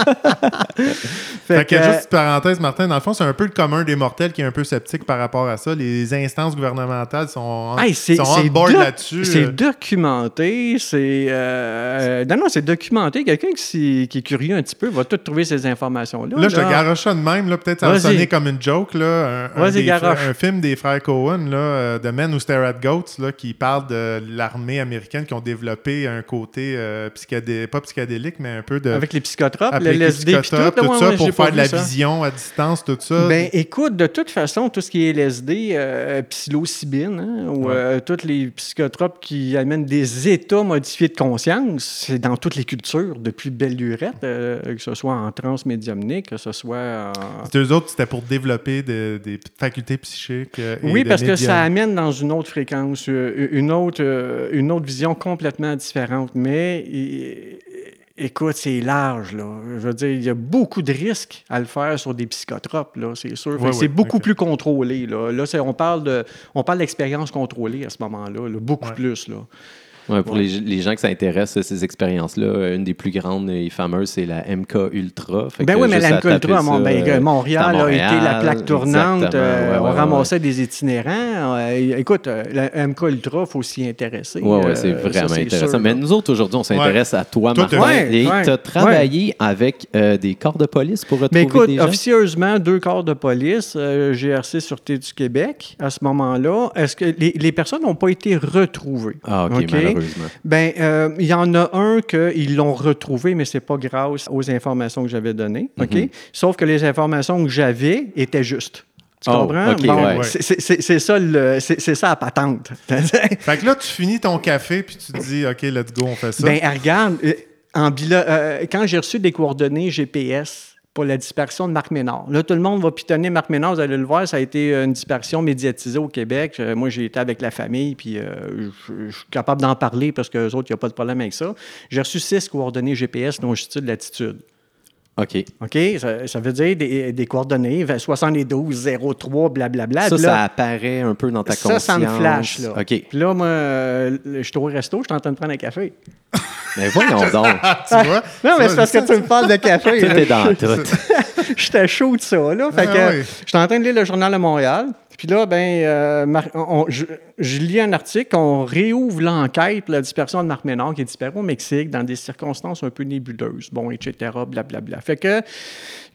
S2: Fait que,
S3: que,
S2: juste une parenthèse, Martin, dans le fond, c'est un peu le commun des mortels qui est un peu sceptique par rapport à ça. Les instances gouvernementales sont,
S3: Hey, c'est
S2: on board là-dessus.
S3: C'est
S2: Euh,
S3: documenté, c'est euh, non non, c'est documenté. Quelqu'un qui, s'y- qui est curieux un petit peu va tout trouver ces informations là.
S2: Là, je te garoche ça de même, peut-être ça va sonner comme une joke. Là, un, un des un film des frères Cohen, là, euh, The Men Who Stare at Goats, là, qui parle de l'armée américaine qui ont développé un côté euh, psychédé- pas psychédélique, mais un peu de.
S3: avec les psychotropes, le
S2: les
S3: LSD tout,
S2: tout
S3: ouais,
S2: ça
S3: ouais,
S2: pour faire de la
S3: ça.
S2: vision à distance, tout ça.
S3: Ben, écoute, de toute façon, tout ce qui est LSD, euh, psilocybine, hein, ou
S2: Ouais.
S3: euh, tous les psychotropes qui amènent des états modifiés de conscience, c'est dans toutes les cultures, depuis belle lurette, euh, que ce soit en transmédiumnique, que ce soit en...
S2: C'est eux autres, c'était pour développer de- des facultés psychiques. euh, et
S3: Oui, parce que ça amène dans une autre fréquence, euh, une autre, une autre vision complètement différente. Mais écoute, c'est large. Là. Je veux dire, il y a beaucoup de risques à le faire sur des psychotropes, là, c'est sûr.
S2: Oui,
S3: c'est beaucoup plus contrôlé. Là, là on parle de, on parle d'expérience contrôlée à ce moment-là, là, beaucoup
S2: Ouais.
S3: plus. Là.
S1: Ouais, pour
S3: Ouais.
S1: Les, les gens qui s'intéressent à ces expériences-là, euh, une des plus grandes et fameuses, c'est la MK Ultra. Fait
S3: Ben
S1: que
S3: oui, mais la
S1: taper
S3: Ultra à Mont-
S1: ça,
S3: ben,
S1: euh,
S3: Montréal,
S1: à
S3: a été la
S1: Montréal,
S3: plaque tournante. euh,
S1: Ouais,
S3: on
S1: ouais, ouais,
S3: ramassait des itinérants. Euh, écoute, la MK Ultra, il faut s'y intéresser.
S1: Oui, ouais, c'est vraiment intéressant.
S3: sûr,
S1: Mais nous autres, aujourd'hui, on s'intéresse à toi,
S2: Toi,
S1: Martin. et
S3: ouais,
S1: tu as travaillé avec euh, des corps de police pour retrouver
S3: Mais Ben, écoute,
S1: des gens?
S3: officieusement, deux corps de police, euh, GRC Sûreté du Québec, à ce moment-là, est-ce que les, les personnes n'ont pas été retrouvées?
S1: Ah, OK,
S3: OK?
S1: Malheureusement.
S3: Ben, euh, il y en a un qu'ils l'ont retrouvé, mais c'est pas grâce aux informations que j'avais données. OK?
S1: Mhm.
S3: Sauf que les informations que j'avais étaient justes. Tu
S1: Oh,
S3: comprends?
S1: OK,
S3: Bon,
S1: ouais.
S3: c'est- ça, ça la patente. [LAUGHS]
S2: Fait que là, tu finis ton café puis tu te dis, OK, let's go, on fait ça.
S3: Ben, regarde, euh, en bila- euh, quand j'ai reçu des coordonnées GPS pour la disparition de Marc Ménard, là, tout le monde va pitonner Marc Ménard, vous allez le voir, ça a été une disparition médiatisée au Québec. Euh, moi, j'ai été avec la famille, puis euh, je suis capable d'en parler parce qu'eux autres, il n'y a pas de problème avec ça. J'ai reçu six coordonnées GPS longitude, latitude.
S1: OK.
S3: OK? Ça, ça veut dire des, des coordonnées 72, 03, blablabla.
S1: Ça,
S3: là,
S1: ça apparaît un peu dans ta
S3: ça,
S1: conscience.
S3: ça me flash, là.
S1: OK.
S3: Puis là, moi, euh, je suis au resto, je suis en train de prendre un café. [LAUGHS]
S1: Mais voyons [LAUGHS] donc.
S2: Tu vois?
S3: Non, mais c'est parce que tu me parles de café.
S1: Tout est dans tout. [LAUGHS]
S3: J'étais chaud de ça, là. Fait
S2: Ah
S3: que
S2: oui.
S3: j'étais en train de lire le Journal de Montréal. Puis là, ben, euh, on- je, je lis un article, on réouvre l'enquête pour la dispersion de Marc Ménard qui est disparu au Mexique dans des circonstances un peu nébuleuses, bon, etc., blablabla. Fait que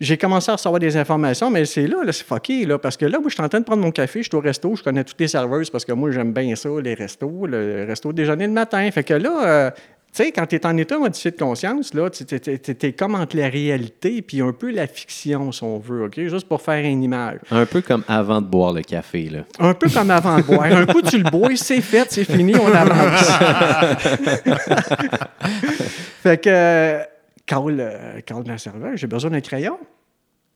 S3: j'ai commencé à recevoir des informations, mais c'est là, là c'est fucké, là, parce que là, moi, je suis en train de prendre mon café, je suis au resto, je connais toutes les serveuses parce que moi, j'aime bien ça, les restos, le resto déjeuner le matin. Fait que là, euh, sais, quand tu es en état modifié de conscience, là, tu es, comme entre la réalité puis un peu la fiction, si on veut, OK? Juste pour faire une image.
S1: Un peu comme avant de boire le café, là.
S3: Un peu comme avant de boire. Un coup, tu le bois, c'est fait, c'est fini, on avance. [LAUGHS] fait que, euh, Carl, euh, Carl serveur, j'ai besoin d'un crayon.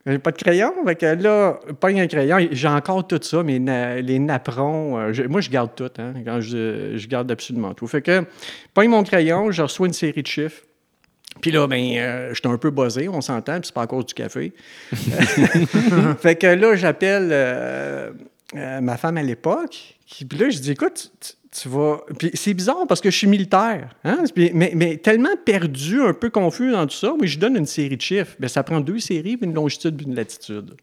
S3: J'ai pas de crayon. Fait que là, pogne un crayon. J'ai encore tout ça, mais les napperons. euh, je- moi, je garde tout. Hein, quand je, je garde absolument tout. Fait que, pogne mon crayon, je reçois une série de chiffres. Puis là, ben, euh, j'étais un peu buzzé, on s'entend, puis c'est pas encore du café. [LAUGHS] [LAUGHS] fait que là, j'appelle euh, euh, ma femme à l'époque. Puis là, je dis, écoute, tu, vas. Puis c'est bizarre parce que je suis militaire. Hein? Mais, mais tellement perdu, un peu confus dans tout ça, mais je donne une série de chiffres. Ben, ça prend deux séries, puis une longitude, puis une latitude.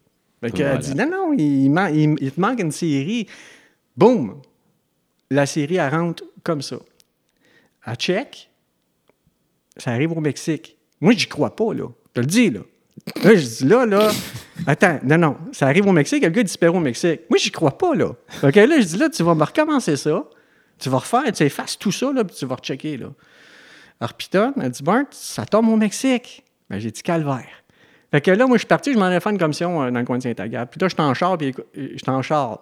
S3: Fait qu'elle
S1: Voilà.
S3: dit, non, non, il, man- il- il te manque une série. Boum! La série, elle rentre comme ça. Elle check. Ça arrive au Mexique. Moi, j'y crois pas, là. Je te le dis, là. Là, je dis, là, là, [LAUGHS] attends, non, non, ça arrive au Mexique, le gars disparaît au Mexique. Moi, j'y crois pas, là. OK, là, je dis, là, tu vas me recommencer ça, tu vas refaire, tu effaces tout ça, là, puis tu vas rechecker, là. Alors, Piton, elle dit, Bart, ça tombe au Mexique. Ben, j'ai dit, calvaire. Fait que là, moi, je suis parti, je m'en ai fait une commission euh, dans le coin de Saint-Agathe. Puis là, je en char, puis je suis en char.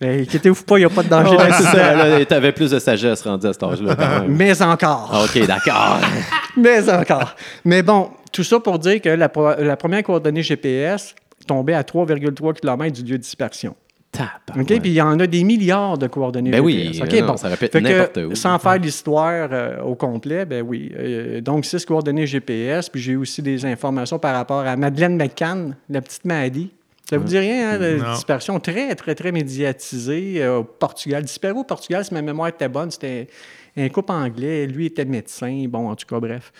S3: Mais inquiétez-vous pas, il n'y a pas de danger
S1: Ouais,
S3: dans
S1: c'est
S3: ça.
S1: là, T'avais plus de sagesse rendu à cet âge-là, quand même.
S3: Mais encore.
S1: Ah, OK, d'accord. [LAUGHS]
S3: Mais encore. Mais bon, tout ça pour dire que la première coordonnée GPS tombait à 3,3 km du lieu de dispersion.
S1: Tape.
S3: OK? Puis il y en a des milliards de coordonnées
S1: Ben oui,
S3: GPS. OK,
S1: euh, non,
S3: bon.
S1: ça répète n'importe où.
S3: Sans faire l'histoire euh, au complet, ben oui. Euh, donc, six coordonnées GPS. Puis j'ai aussi des informations par rapport à Madeleine McCann, la petite Maddy. Ça vous dit rien, hein, de
S2: Non.
S3: dispersion très, très, très médiatisée euh, au Portugal. Disparu au Portugal, si ma mémoire était bonne, c'était un couple anglais. Lui était médecin. Bon, en tout cas, bref.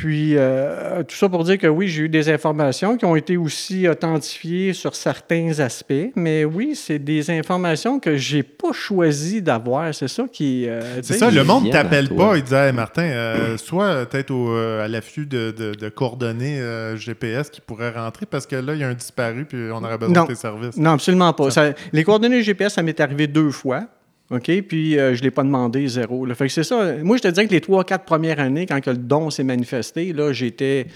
S3: Puis, euh, tout ça pour dire que oui, j'ai eu des informations qui ont été aussi authentifiées sur certains aspects, mais oui, c'est des informations que j'ai pas choisi d'avoir. C'est ça qui. euh,
S2: C'est ça, le monde t'appelle pas. Il disait, Hey, Martin, euh, soit peut-être à l'affût de, de- de coordonnées GPS qui pourraient rentrer parce que là, il y a un disparu puis on aurait besoin
S3: Non.
S2: de tes services.
S3: Non, absolument pas. Ça- les coordonnées GPS, ça m'est arrivé deux fois. OK? Puis euh, je ne l'ai pas demandé, zéro. Fait que c'est ça. Moi, je te dirais que les trois, quatre premières années, quand que le don s'est manifesté, là, j'étais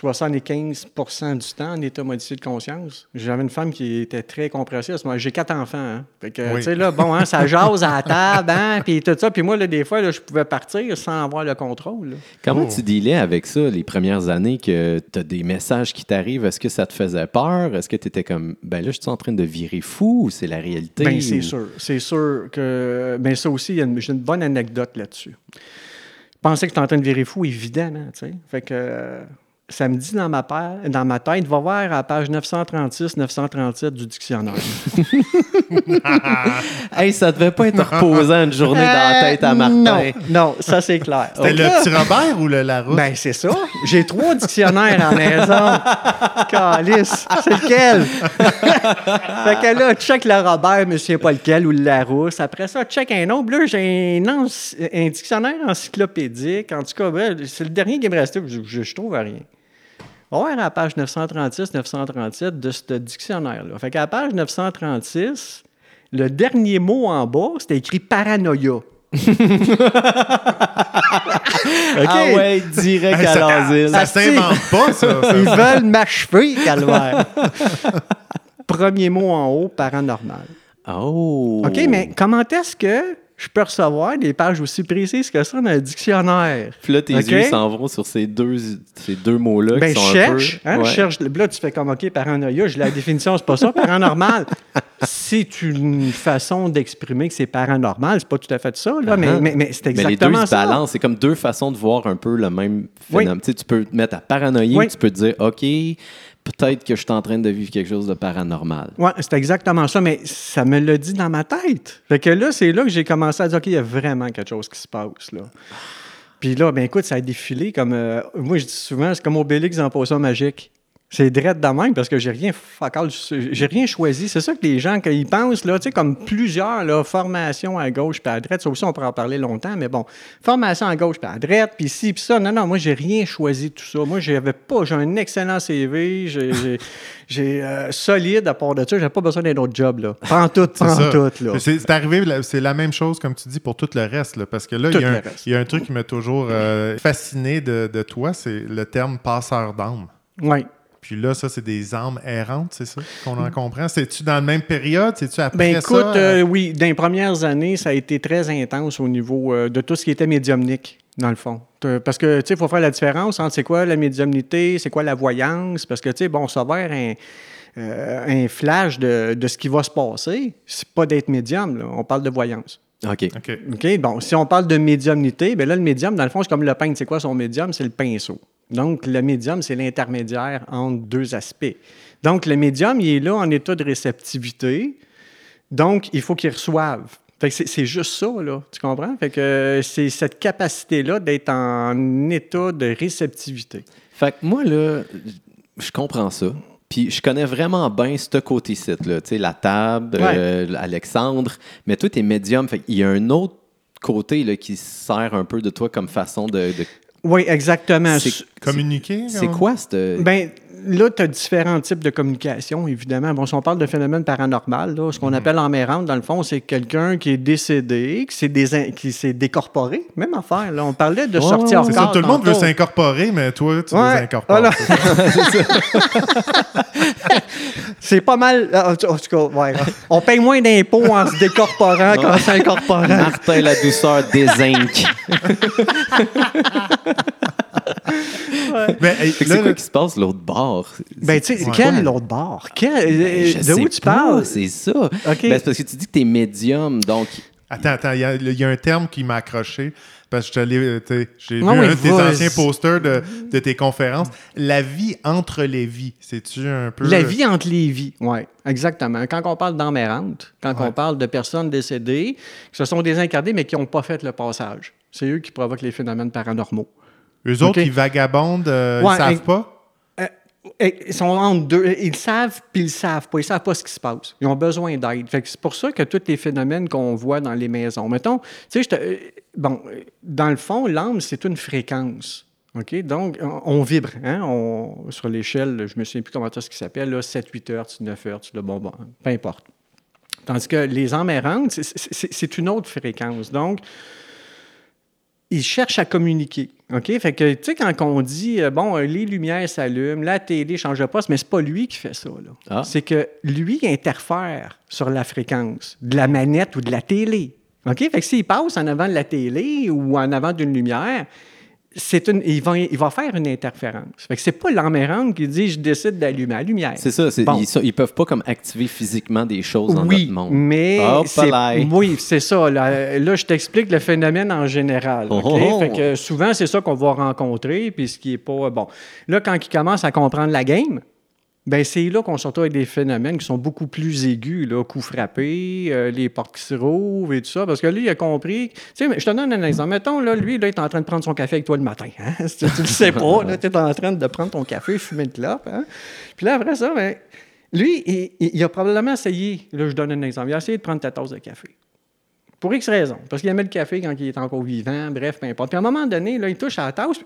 S3: 75% du temps en état modifié de conscience. J'avais une femme qui était très compressive. à ce moment. J'ai quatre enfants. Hein? Fait que,
S2: Oui.
S3: tu sais, là, bon, hein, ça [LAUGHS] jase à la table, hein, puis tout ça. Puis moi, là, des fois, là, je pouvais partir sans avoir le contrôle. là.
S1: Comment
S2: Oh.
S1: tu dealais avec ça les premières années que tu as des messages qui t'arrivent? Est-ce que ça te faisait peur? Est-ce que tu étais comme, ben là, je suis en train de virer fou ou c'est la réalité?
S3: Ben, c'est
S1: ou-
S3: sûr. C'est sûr que. Ben, ça aussi, il y a une- j'ai une bonne anecdote là-dessus. Pensais que j'étais en train de virer fou, évidemment, tu sais. Fait que. euh, Samedi, dans ma, pa- dans ma tête, va voir à la page 936-937 du dictionnaire. [LAUGHS]
S1: Hey, ça devait pas être reposant une journée dans la tête à Martin.
S3: Non, non, ça c'est clair.
S2: C'était le petit Robert ou le Larousse?
S3: Ben, c'est ça. J'ai trois dictionnaires en maison. [LAUGHS] Calice. C'est lequel? [LAUGHS] fait que là, check le Robert, mais je sais pas lequel, ou le Larousse. Après ça, check un autre. Là, j'ai un, dictionnaire encyclopédique. En tout cas, ben, c'est le dernier qui me restait. Je, je, je trouve rien. On va voir à la page 936-937 de ce dictionnaire-là. Fait qu'à la page 936, le dernier mot en bas, c'était écrit paranoïa. [LAUGHS] OK?
S1: Ah ouais, direct
S2: Hey,
S1: à
S2: ça
S1: l'asile.
S2: ça s'invente pas, ça. ça.
S3: Ils veulent m'achever, calvaire. Premier mot en haut, paranormal.
S1: Oh!
S3: OK, mais comment est-ce que je peux recevoir des pages aussi précises que ça dans le dictionnaire?
S1: Puis là, tes yeux s'en vont sur ces deux, ces deux mots-là
S3: Ben,
S1: qui
S3: je
S1: sont
S3: cherche,
S1: un peu...
S3: hein,
S1: Ouais.
S3: cherche. Là, tu fais comme, OK, paranoïa, la définition, c'est pas ça, paranormal. [LAUGHS] c'est une façon d'exprimer que c'est paranormal, c'est pas tout à fait ça, là, mais,
S1: Uh-huh.
S3: mais, mais c'est
S1: Mais les deux,
S3: exactement ça.
S1: balancent. C'est comme deux façons de voir un peu le même
S3: Oui.
S1: phénomène. Tu, sais, tu peux te mettre à paranoïer,
S3: Oui.
S1: tu peux te dire, OK, peut-être que je suis en train de vivre quelque chose de paranormal.
S3: Oui, c'est exactement ça, mais ça me l'a dit dans ma tête. Fait que là, c'est là que j'ai commencé à dire, OK, il y a vraiment quelque chose qui se passe, là. Puis là, ben écoute, ça a défilé comme... euh, moi, je dis souvent, c'est comme Obélix en potion magique. C'est direct de même parce que j'ai rien j'ai rien choisi. C'est ça que les gens, quand ils pensent, là, tu sais, comme plusieurs, là, formation à gauche puis à droite, ça aussi, on pourrait en parler longtemps, mais bon, formation à gauche puis à droite, puis ci, puis ça. Non, non, moi, j'ai rien choisi de tout ça. Moi, j'avais pas, j'ai un excellent CV, [LAUGHS] j'ai, euh, solide à part de ça, j'ai pas besoin d'un autre job, là. Prends tout, prends tout, là.
S2: C'est arrivé, c'est la même chose, comme tu dis, pour tout le reste. là, parce que là,
S3: Tout
S2: il y, a
S3: le
S2: un-
S3: reste.
S2: il y a un truc qui m'a toujours euh, fasciné de, de toi, c'est le terme passeur d'âme.
S3: Oui.
S2: Puis là, ça, c'est des âmes errantes, c'est ça qu'on en comprend? C'est-tu dans la même période? C'est-tu après
S3: Ben écoute,
S2: ça?
S3: euh, oui, dans les premières années, ça a été très intense au niveau euh, de tout ce qui était médiumnique, dans le fond. Euh, Parce que, tu sais, il faut faire la différence entre c'est quoi la médiumnité, c'est quoi la voyance, parce que, tu sais, bon, savoir un, euh, un flash de, de ce qui va se passer, c'est pas d'être médium, là. on parle de voyance.
S1: OK.
S2: OK.
S3: OK? Bon, si on parle de médiumnité, bien là, le médium, dans le fond, c'est comme le peintre. C'est quoi son médium? C'est le pinceau. Donc, le médium, c'est l'intermédiaire entre deux aspects. Donc, le médium, il est là en état de réceptivité. Donc, il faut qu'il reçoive. Fait que c'est, juste ça, là. Tu comprends? Fait que euh, c'est cette capacité-là d'être en état de réceptivité.
S1: Fait que moi, là, je comprends ça. Puis je connais vraiment bien ce côté-ci, là. Tu sais, la table,
S3: Ouais.
S1: euh, Alexandre. Mais toi, t'es médium. Fait qu'il y a un autre côté là, qui sert un peu de toi comme façon de. de-
S3: Oui, exactement.
S1: C'est-
S2: Communiquer?
S1: C'est quoi cette.
S3: Ben, là, tu as différents types de communication, évidemment. Bon, si on parle de phénomène paranormal, là, ce qu'on appelle emmérante, dans le fond, c'est quelqu'un qui est décédé, qui s'est, désin- qui s'est décorporé. Même affaire, là. On parlait de sortir
S2: C'est ça, tout le monde veut s'incorporer, mais toi, tu
S3: Ouais,
S2: désincorpores.
S3: voilà. [LAUGHS] C'est pas mal. En tout en tout cas, ouais. On paye moins d'impôts en se décorporant qu'en s'incorporant.
S1: Martin la douceur des. [LAUGHS]
S2: Là,
S1: c'est quoi qui se passe de l'autre bord?
S3: Ben, tu sais,
S2: Ouais.
S3: quel autre bord? Quel-
S1: Ben, je
S3: de
S1: sais
S3: où tu
S1: pas,
S3: parles?
S1: C'est ça. Ben, c'est parce que tu dis que t'es médium, donc...
S2: Attends, attends, il y, a- il y a un terme qui m'a accroché parce que je euh, tu j'ai vu un de tes anciens posters de, de tes conférences. La vie entre les vies, c'est-tu un peu...
S3: La vie entre les vies, oui, exactement. Quand on parle d'emmérante, quand
S2: Ouais.
S3: on parle de personnes décédées, qui se sont désincarnées, mais qui n'ont pas fait le passage. C'est eux qui provoquent les phénomènes paranormaux.
S2: Eux autres,
S3: OK.
S2: ils vagabondent, euh,
S3: Ouais,
S2: ils savent
S3: et-
S2: pas?
S3: Et Ils sont entre deux. Ils savent puis ils savent pas. Ils savent pas ce qui se passe. Ils ont besoin d'aide. C'est pour ça que tous les phénomènes qu'on voit dans les maisons. Mettons, tu sais, je te- euh, bon, euh, dans le fond, l'âme, c'est une fréquence. OK? Donc, on, vibre. Hein? On- sur l'échelle, je me souviens plus comment ça s'appelle, là, 7, 8 Hertz, 9 Hertz, là, bon, bon, peu importe. Tandis que les âmes errantes, c'est une autre fréquence. Donc, ils cherchent à communiquer. OK? Fait que, tu sais, quand on dit, euh, bon, euh, les lumières s'allument, la télé change de poste, mais c'est pas lui qui fait ça. là.
S1: Ah.
S3: C'est que lui interfère sur la fréquence de la manette ou de la télé. OK? Fait que s'il passe en avant de la télé ou en avant d'une lumière, c'est une, il, va, il va faire une interférence. Fait que c'est pas l'emmérante qui dit, je décide d'allumer la lumière.
S1: C'est ça, c'est-
S3: Bon.
S1: ils, ils peuvent pas comme activer physiquement des choses dans
S3: oui,
S1: notre monde.
S3: mais
S1: Hop
S3: c'est, oui, c'est ça. Là, Là, je t'explique le phénomène en général.
S1: Oh,
S3: OK?
S1: oh, oh.
S3: Fait que souvent, c'est ça qu'on va rencontrer, puis ce qui est pas bon. Là, quand il commence à comprendre la game, ben c'est là qu'on se retrouve avec des phénomènes qui sont beaucoup plus aigus, là, coups frappés, euh, les portes qui se rouvrent et tout ça, parce que lui, il a compris. Tu sais, je te donne un exemple. Mettons, là, lui, là, il est en train de prendre son café avec toi le matin. Hein? Tu, [LAUGHS] tu le sais pas, là, tu es en train de prendre ton café, fumer une clope. Hein? Puis là, après ça, ben, lui, il, a probablement essayé, là, je donne un exemple, il a essayé de prendre ta tasse de café. Pour X raison. Parce qu'il aimait le café quand il est encore vivant, bref, peu importe. Puis à un moment donné, là, il touche à la tasse,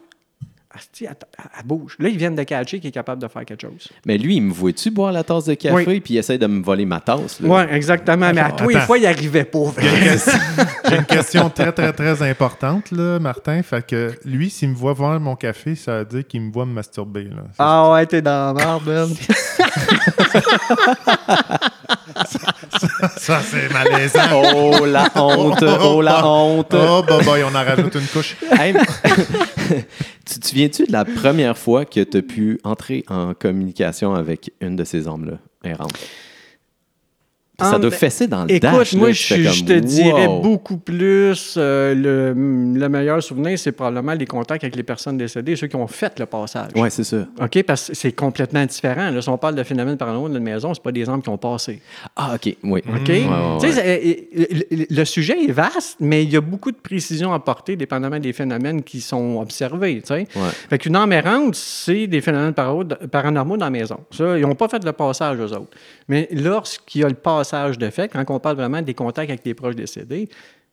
S3: asti, elle, elle- elle bouge. Là, ils viennent de catcher qu'il est capable de faire quelque chose.
S1: Mais lui, il me voit-tu boire la tasse de café,
S3: Oui.
S1: puis il essaie de me voler ma tasse? là?
S3: Oui, exactement. Mais à tous les fois, il n'arrivait pas.
S2: J'ai une, question, [LAUGHS] j'ai une question très, très, très importante, là, Martin. Fait que lui, s'il me voit voir mon café, ça veut dire qu'il me voit me masturber. Là.
S3: Ah ouais, t'es dans la merde, [LAUGHS]
S2: Ça, c'est malaisant.
S1: Oh, la honte! Oh, la honte!
S2: Oh, bah, bah, on en rajoute une couche. [LAUGHS]
S1: Hey, [LAUGHS] tu te souviens-tu de la première fois que tu as pu entrer en communication avec une de ces âmes-là, errantes? Ça doit fesser dans le
S3: Écoute,
S1: dash.
S3: moi, je, te dirais beaucoup plus. euh, le, le meilleur souvenir, c'est probablement les contacts avec les personnes décédées, ceux qui ont fait le passage.
S1: Ouais, c'est ça.
S3: OK? Parce que c'est complètement différent. Là, si on parle de phénomène paranormal d'une maison, c'est pas des âmes qui ont passé.
S1: Ah, OK, oui.
S3: OK?
S1: Ouais, ouais, ouais.
S3: le, le sujet est vaste, mais il y a beaucoup de précisions à apporter dépendamment des phénomènes qui sont observés. tu sais.
S1: Ouais.
S3: Fait qu'une âme errante, c'est des phénomènes paranormaux dans la maison. Ça, ils n'ont pas fait le passage, eux autres. Mais lorsqu'il y a le passage de fait, quand on parle vraiment des contacts avec les proches décédés,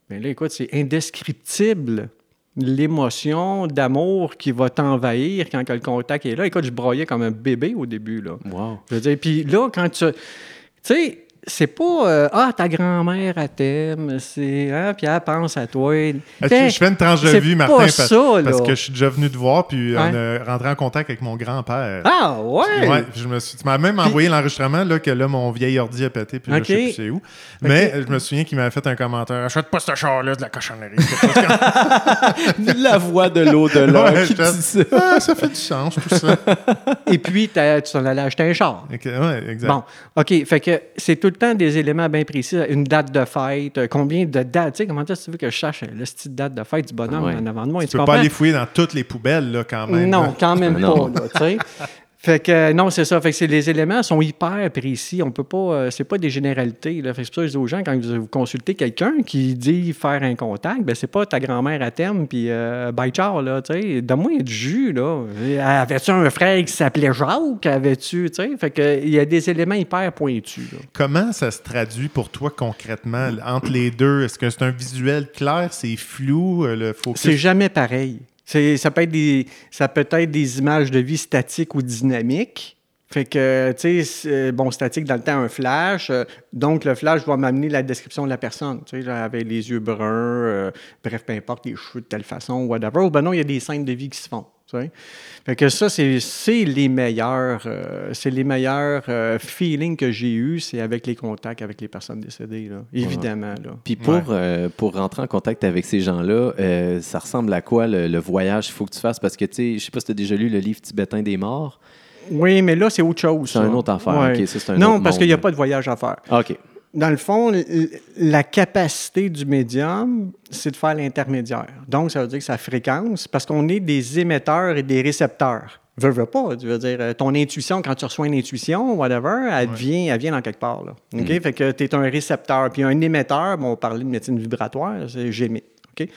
S3: bien là, écoute, c'est indescriptible l'émotion d'amour qui va t'envahir quand le contact est là. Écoute, je broyais comme un bébé au début, là.
S1: Wow.
S3: Je veux dire, puis là, quand tu. Tu sais, c'est pas euh, Ah, ta grand-mère, elle t'aime, c'est. Hein, puis elle pense à toi.
S2: Je,
S3: T'sais,
S2: je fais une tranche de
S3: pas
S2: Martin, parce,
S3: ça, là.
S2: parce que je suis déjà venu te voir, puis on a rentré en contact avec mon grand-père.
S3: Ah, ouais!
S2: Ouais, je me suis, tu m'as même envoyé l'enregistrement là, que là, mon vieil ordi a pété, puis là,
S3: Ok.
S2: je sais plus c'est où. Mais euh, je me souviens qu'il m'avait fait un commentaire Achète pas ce char-là, de la cochonnerie. [LAUGHS]
S1: La voix de l'au-delà
S2: Ouais,
S1: qui
S2: je-
S1: dit ça.
S2: Ah, ça fait du sens, tout ça.
S3: Et puis, tu t'en allais acheter un char.
S2: Ok, ouais, exact.
S3: Bon, OK. Fait que c'est tout le temps des éléments bien précis. Une date de fête, euh, combien de dates. Tu sais, comment est-ce que tu veux que je cherche le style date de fête du bonhomme
S1: Ouais.
S3: en avant de moi?
S2: tu peux pas aller fouiller dans toutes les poubelles, là, quand même.
S3: Non, quand même [LAUGHS]
S1: Non.
S3: pas, là, tu sais. [LAUGHS] Fait que euh, non, c'est ça. Fait que c'est- les éléments sont hyper précis. On peut pas. euh, c'est pas des généralités. Là. Fait que c'est pour ça que je dis aux gens, quand vous, consultez quelqu'un qui dit faire un contact, ben c'est pas ta grand-mère à thème, puis euh, bye ciao, là, tu sais. Donne-moi du jus, là. Avais-tu un frère qui s'appelait Jacques? Avais-tu, tu sais? Fait que il y a des éléments hyper pointus, là.
S2: Comment ça se traduit pour toi concrètement? Entre les deux? Est-ce que c'est un visuel clair? C'est flou? euh, Le focus?
S3: C'est jamais pareil. Ça peut, être des, ça peut être des images de vie statiques ou dynamiques. Fait que, tu sais, c'est- bon, statique dans le temps, un flash. euh, donc, le flash va m'amener la description de la personne. Tu sais, avec les yeux bruns, euh, bref, peu importe, les cheveux de telle façon, whatever. Ou ben non, il y a des scènes de vie qui se font. Fait que ça, c'est les meilleurs, euh, c'est les meilleurs euh, feelings que j'ai eus, c'est avec les contacts avec les personnes décédées, là. évidemment. Là.
S1: Puis pour,
S2: Ouais.
S1: euh, pour rentrer en contact avec ces gens-là, euh, ça ressemble à quoi le, le voyage qu'il faut que tu fasses? Parce que, tu sais, je sais pas si tu as déjà lu le livre tibétain des morts.
S3: Oui, mais là, c'est autre chose.
S1: C'est une autre affaire.
S3: Ouais.
S1: OK, ça, c'est un
S3: non,
S1: autre
S3: parce qu'il n'y a pas de voyage à faire.
S1: OK.
S3: Dans le fond, la capacité du médium, c'est de faire l'intermédiaire. Donc, ça veut dire que sa fréquence, parce qu'on est des émetteurs et des récepteurs. Veux, veux pas. Tu veux dire, euh, ton intuition, quand tu reçois une intuition, whatever, elle, vient, elle vient dans quelque part. Là. OK? Fait que tu es un récepteur. Puis un émetteur, bon, on parlait de médecine vibratoire, c'est j'émets. OK?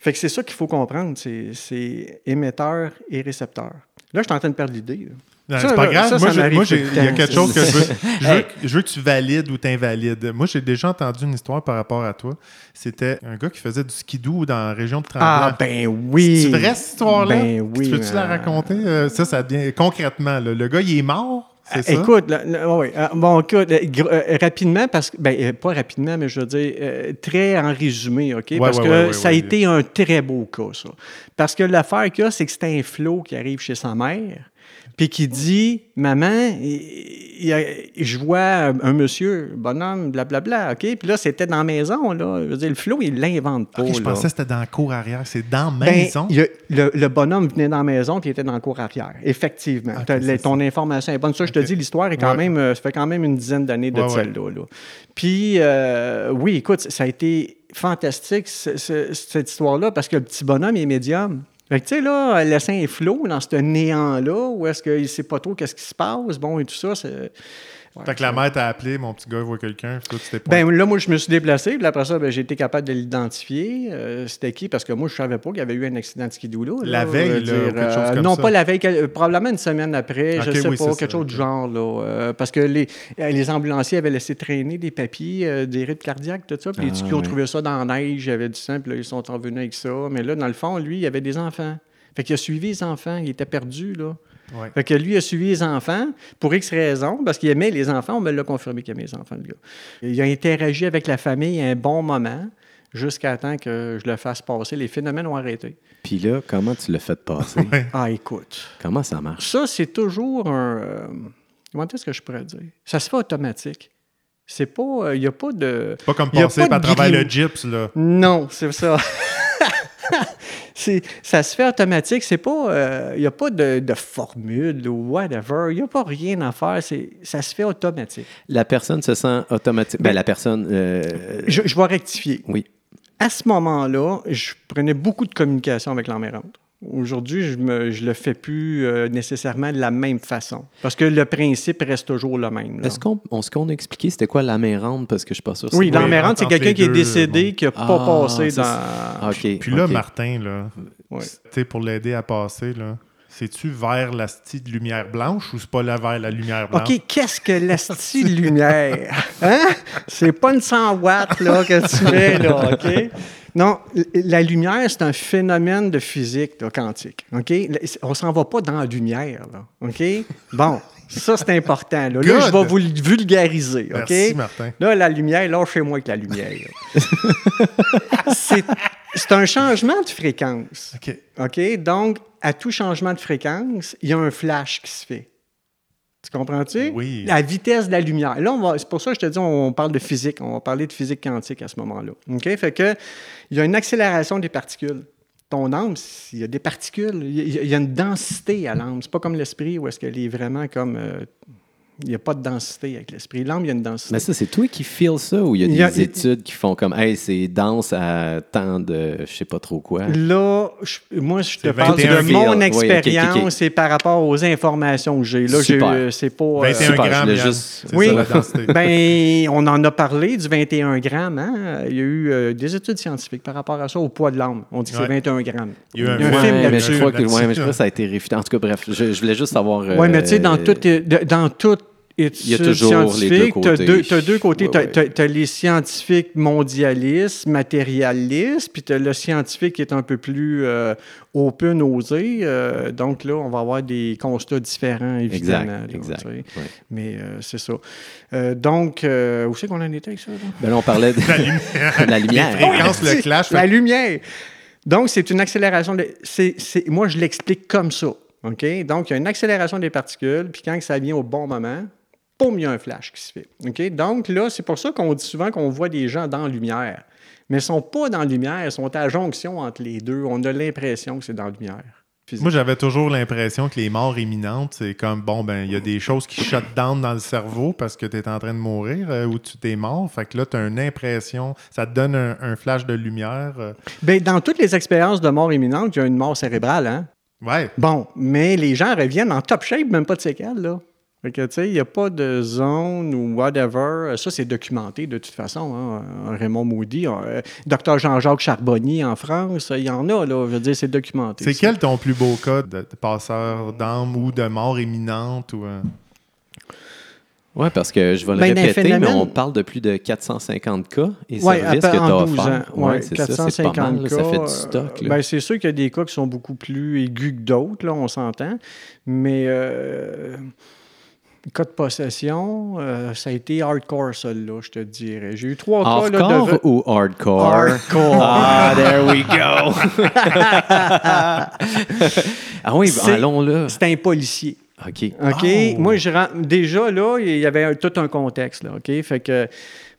S3: Fait que c'est ça qu'il faut comprendre, c'est- c'est émetteur et récepteur. Là, je suis en train de perdre l'idée.
S2: Non, c'est pas grave.
S3: ça,
S2: moi,
S3: ça
S2: il y a quelque chose que je veux, [LAUGHS] je veux, je veux que tu valides ou t'invalides. Moi, j'ai déjà entendu une histoire par rapport à toi. C'était un gars qui faisait du skidoo dans la région de Tremblant.
S3: Ah, ben oui.
S2: C'est vrai, cette histoire-là?
S3: Ben oui.
S2: Tu peux-tu la
S3: euh,
S2: raconter? Euh, Ça, ça devient concrètement. là, le gars, il est mort, c'est ça?
S3: Écoute, là, ouais, euh, bon, écoute, euh, rapidement, parce que, ben, pas rapidement, mais je veux dire, très en résumé, OK?
S2: Ouais,
S3: parce
S2: ouais,
S3: que
S2: ouais,
S3: ça a été un très beau cas, ça. Parce que l'affaire qu'il y a, c'est que c'est un flot qui arrive chez sa mère, puis qui dit Maman, je vois un, monsieur, bonhomme, blablabla, OK? Puis là, c'était dans la maison, là. Je veux dire, le flot, il l'invente pas.
S2: Je
S3: là.
S2: pensais que c'était dans la cour arrière. C'est dans la
S3: Ben,
S2: maison?
S3: a- le, le bonhomme venait dans la maison puis il était dans le cour arrière. Effectivement. Ton information est bonne. Ça, je te dis, l'histoire est quand
S2: Ouais.
S3: même. euh, Ça fait quand même une dizaine d'années de
S2: Ouais, ouais.
S3: celle-là. là. Puis, euh, oui, écoute, ça a été fantastique, ce- ce- cette histoire-là, parce que le petit bonhomme il est médium. Fait que, tu sais, là, le sein est flot dans ce néant-là, où est-ce qu'il ne sait pas trop qu'est-ce qui se passe, bon, et tout ça. Ouais,
S2: Fait que la mère t'a appelé, mon petit gars voit quelqu'un, puis toi, tu t'es pas.
S3: ben là, moi, je me suis déplacé. Puis après ça, ben, j'ai été capable de l'identifier. Euh, C'était qui? Parce que moi, je savais pas qu'il y avait eu un accident de skidoo là.
S2: La veille,
S3: je veux
S2: là,
S3: dire,
S2: ou quelque chose
S3: euh,
S2: comme
S3: Non,
S2: ça?
S3: pas la veille, euh, probablement une semaine après. je
S2: Ok,
S3: sais
S2: oui,
S3: pas, quelque
S2: ça,
S3: chose du genre. Là, euh, parce que les, euh, les ambulanciers avaient laissé traîner des papiers, euh, des rythmes cardiaques, tout ça. Puis les
S1: Ah,
S3: types ont trouvé ça dans la neige, il y avait du sang, puis là, ils sont revenus avec ça. Mais là, dans le fond, lui, il avait des enfants. Fait qu'il a suivi les enfants. Il était perdu, là.
S2: Ouais.
S3: Fait que lui a suivi les enfants pour X raisons, parce qu'il aimait les enfants. On me l'a confirmé qu'il aimait les enfants, le gars. Il a interagi avec la famille un bon moment, jusqu'à temps que je le fasse passer. Les phénomènes ont arrêté.
S1: Puis là, comment tu l'as fait passer? [LAUGHS]
S3: Ah, écoute.
S1: Comment ça marche?
S3: Ça, c'est toujours un. euh, comment est-ce que je pourrais dire? Ça se fait automatique. C'est pas. Il n'y a pas de.
S2: Pas comme passer
S3: pas
S2: par
S3: de
S2: travers
S3: gris-
S2: le gyps, là.
S3: Non, c'est ça. [LAUGHS] Ça se fait automatique. C'est pas. Il n'y a pas de, de formule ou whatever. Il n'y a pas rien à faire. C'est, ça se fait automatique.
S1: La personne se sent automatique. Ben, la personne. euh,
S3: Je, je vais rectifier.
S1: Oui.
S3: À ce moment-là, je prenais beaucoup de communication avec l'emmerdante. Aujourd'hui, je ne je le fais plus euh, nécessairement de la même façon. Parce que le principe reste toujours le même.
S1: Est-ce qu'on on, ce qu'on a expliqué, c'était quoi l'amérante? Parce que je suis pas sûr.
S3: Oui, l'emmerdante, c'est quelqu'un qui est décédé,
S2: bon.
S3: qui n'a pas
S1: Ah,
S3: passé dans.
S2: Puis là. Martin, là,
S3: Ouais.
S2: pour l'aider à passer, là, c'est-tu vers la style de lumière blanche ou c'est pas là vers la lumière blanche?
S3: OK, qu'est-ce que la style lumière? Hein? C'est pas une 100 watts là, que tu [LAUGHS] mets, là, OK? Non, la lumière, c'est un phénomène de physique là, quantique. OK? On s'en va pas dans la lumière, là. OK? Bon, ça, c'est important. Là, Là, je vais vous le vulgariser. OK?
S2: Merci, Martin.
S3: Là, la lumière, lâchez-moi avec la lumière. [LAUGHS] c'est c'est un changement de fréquence.
S2: OK.
S3: OK? Donc, à tout changement de fréquence, il y a un flash qui se fait. Tu comprends-tu?
S2: Oui.
S3: La vitesse de la lumière. Là, on va, c'est pour ça que je te dis, on parle de physique. On va parler de physique quantique à ce moment-là. OK? Fait que, il y a une accélération des particules. Ton âme, il y a des particules. Il y a, une densité à l'âme. C'est pas comme l'esprit où est-ce qu'elle est vraiment comme... euh, il n'y a pas de densité avec l'esprit. L'âme, il y a une densité.
S1: Mais ça, c'est toi qui feels ça ou il y a des
S3: y a-
S1: études qui font comme, hey, c'est dense à tant de, je sais pas trop quoi?
S3: Là, je- moi, je te parle
S2: 21
S3: de mon
S1: feel. Oui,
S3: expérience et par rapport aux informations que j'ai. Là, j'ai,
S1: Super.
S3: euh, c'est pas. euh,
S2: 21
S1: super,
S2: grammes,
S1: juste-
S2: C'est
S3: Oui.
S2: ça, la densité. [LAUGHS]
S3: ben, on en a parlé du 21 grammes. hein. Il y a eu euh, des études scientifiques par rapport à ça, au poids de l'âme. On dit que
S2: Ouais.
S3: c'est 21 grammes.
S2: Il y a eu un
S3: un
S2: film
S3: film
S1: Ouais, mais je crois que, ouais, mais je [LAUGHS] crois que ça a été réfuté. En tout cas, bref, je, je voulais juste savoir.
S3: Oui, mais tu sais, dans
S1: euh,
S3: tout, euh, de- dans tout, études
S1: Il y a toujours les deux côtés.
S3: deux, t'as deux côtés.
S1: Ouais,
S3: T'as-
S1: ouais.
S3: t'as- t'as les scientifiques mondialistes, matérialistes, puis t'as le scientifique qui est un peu plus euh, open, osé. euh, donc là, on va avoir des constats différents, évidemment.
S1: Exact,
S3: là,
S1: exact.
S3: tu sais.
S1: Ouais.
S3: Mais euh, c'est ça. Euh, donc, euh, où c'est qu'on en était avec ça? là?
S1: Ben là, on parlait de [LAUGHS]
S2: La lumière. [LAUGHS]
S1: la lumière.
S2: Les fréquences, le clash.
S3: La lumière. Donc, c'est une accélération. De, c'est, c'est- moi, je l'explique comme ça. OK? Donc, il y a une accélération des particules, puis quand ça vient au bon moment, boum, il y a un flash qui se fait. Donc, là, c'est pour ça qu'on dit souvent qu'on voit des gens dans la lumière. Mais ils ne sont pas dans la lumière, ils sont à jonction entre les deux. On a l'impression que c'est dans la lumière.
S2: Moi, j'avais toujours l'impression que les morts imminentes, c'est comme, bon, ben, il y a des choses qui shut down dans le cerveau parce que tu es en train de mourir euh, ou tu t'es mort. Fait que là, tu as une impression, ça te donne un, un flash de lumière. euh.
S3: Ben, dans toutes les expériences de mort imminente, il y a une mort cérébrale. Hein?
S2: Ouais.
S3: Bon, mais les gens reviennent en top shape, même pas de séquelles, là. Fait que, tu sais, il n'y a pas de zone ou whatever. Ça, c'est documenté de toute façon. Hein. Raymond Moody, euh, Dr Jean-Jacques Charbonnier en France, il y en a, là. Je veux dire, c'est documenté.
S2: C'est quel ton plus beau cas de, de passeur d'âme ou de mort imminente? Ou, euh?
S1: Oui, parce que je vais le
S3: Ben,
S1: répéter, mais on parle de plus de 450 cas et
S3: Ouais,
S1: services
S3: à
S1: que tu as
S3: en 12
S1: offert.
S3: ans. Ouais,
S1: c'est ça, c'est pas
S3: 450
S1: mal. là, ça fait
S3: cas,
S1: du stock.
S3: euh, ben, c'est sûr qu'il y a des cas qui sont beaucoup plus aigus que d'autres, là, on s'entend. Mais euh, cas de possession, euh, ça a été hardcore, celui-là, je te dirais. J'ai eu trois cas là,
S1: Hardcore
S3: de...
S1: ou hardcore?
S3: Hardcore.
S1: Ah, there we go! [LAUGHS] ah oui, ben,
S3: C'est-
S1: allons là.
S3: C'était un policier.
S1: OK.
S3: OK?
S1: Oh.
S3: Moi, je déjà, là, il y avait un- tout un contexte, là, OK? Fait que,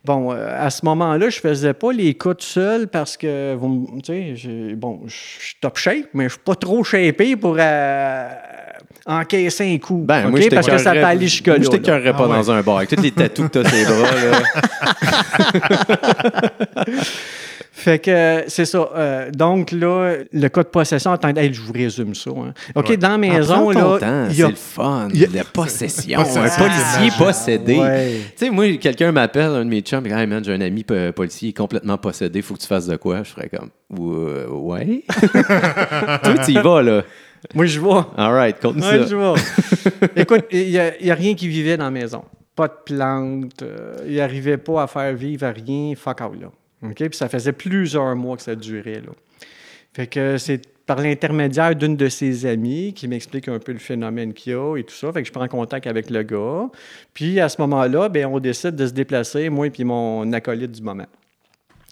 S3: bon, euh, à ce moment-là, je faisais pas les cas tout seul parce que, vous bon, je suis top shape, mais je suis pas trop shapé pour euh, encaisser un coup.
S1: Ben, moi, je
S3: parce que ça peut aller jusque-là.
S1: Je t'écœurerais pas
S2: Ah ouais.
S1: dans un bar avec tous les tatous que t'as sur les bras. Là. [LAUGHS]
S3: Fait que euh, c'est ça. Euh, donc là, le cas de possession, attendez, hey, je vous résume ça. hein. OK,
S2: Ouais.
S3: dans la
S1: Ah,
S3: maison, là, il y
S1: c'est
S3: a
S1: le fun.
S3: il y a-
S1: La possession. [LAUGHS] Un
S2: c'est
S1: policier possédé.
S3: Ouais.
S1: Tu sais, moi, quelqu'un m'appelle, un de mes chums, et dit, Hey man, j'ai un ami po- policier complètement possédé, faut que tu fasses de quoi? Je ferais comme, Euh, ouais. [LAUGHS] Toi, tu y vas, là.
S3: Moi, je vois.
S1: All right,
S3: Ouais,
S1: ça.
S3: je vois. [LAUGHS] Écoute, il n'y a, rien qui vivait dans la maison. Pas de plantes. euh, il n'arrivait pas à faire vivre à rien. Fuck out, là. OK? Puis ça faisait plusieurs mois que ça durait, là. Fait que c'est par l'intermédiaire d'une de ses amies qui m'explique un peu le phénomène qu'il y a et tout ça. Fait que je prends contact avec le gars. Puis à ce moment-là, ben, on décide de se déplacer, moi et mon acolyte du moment.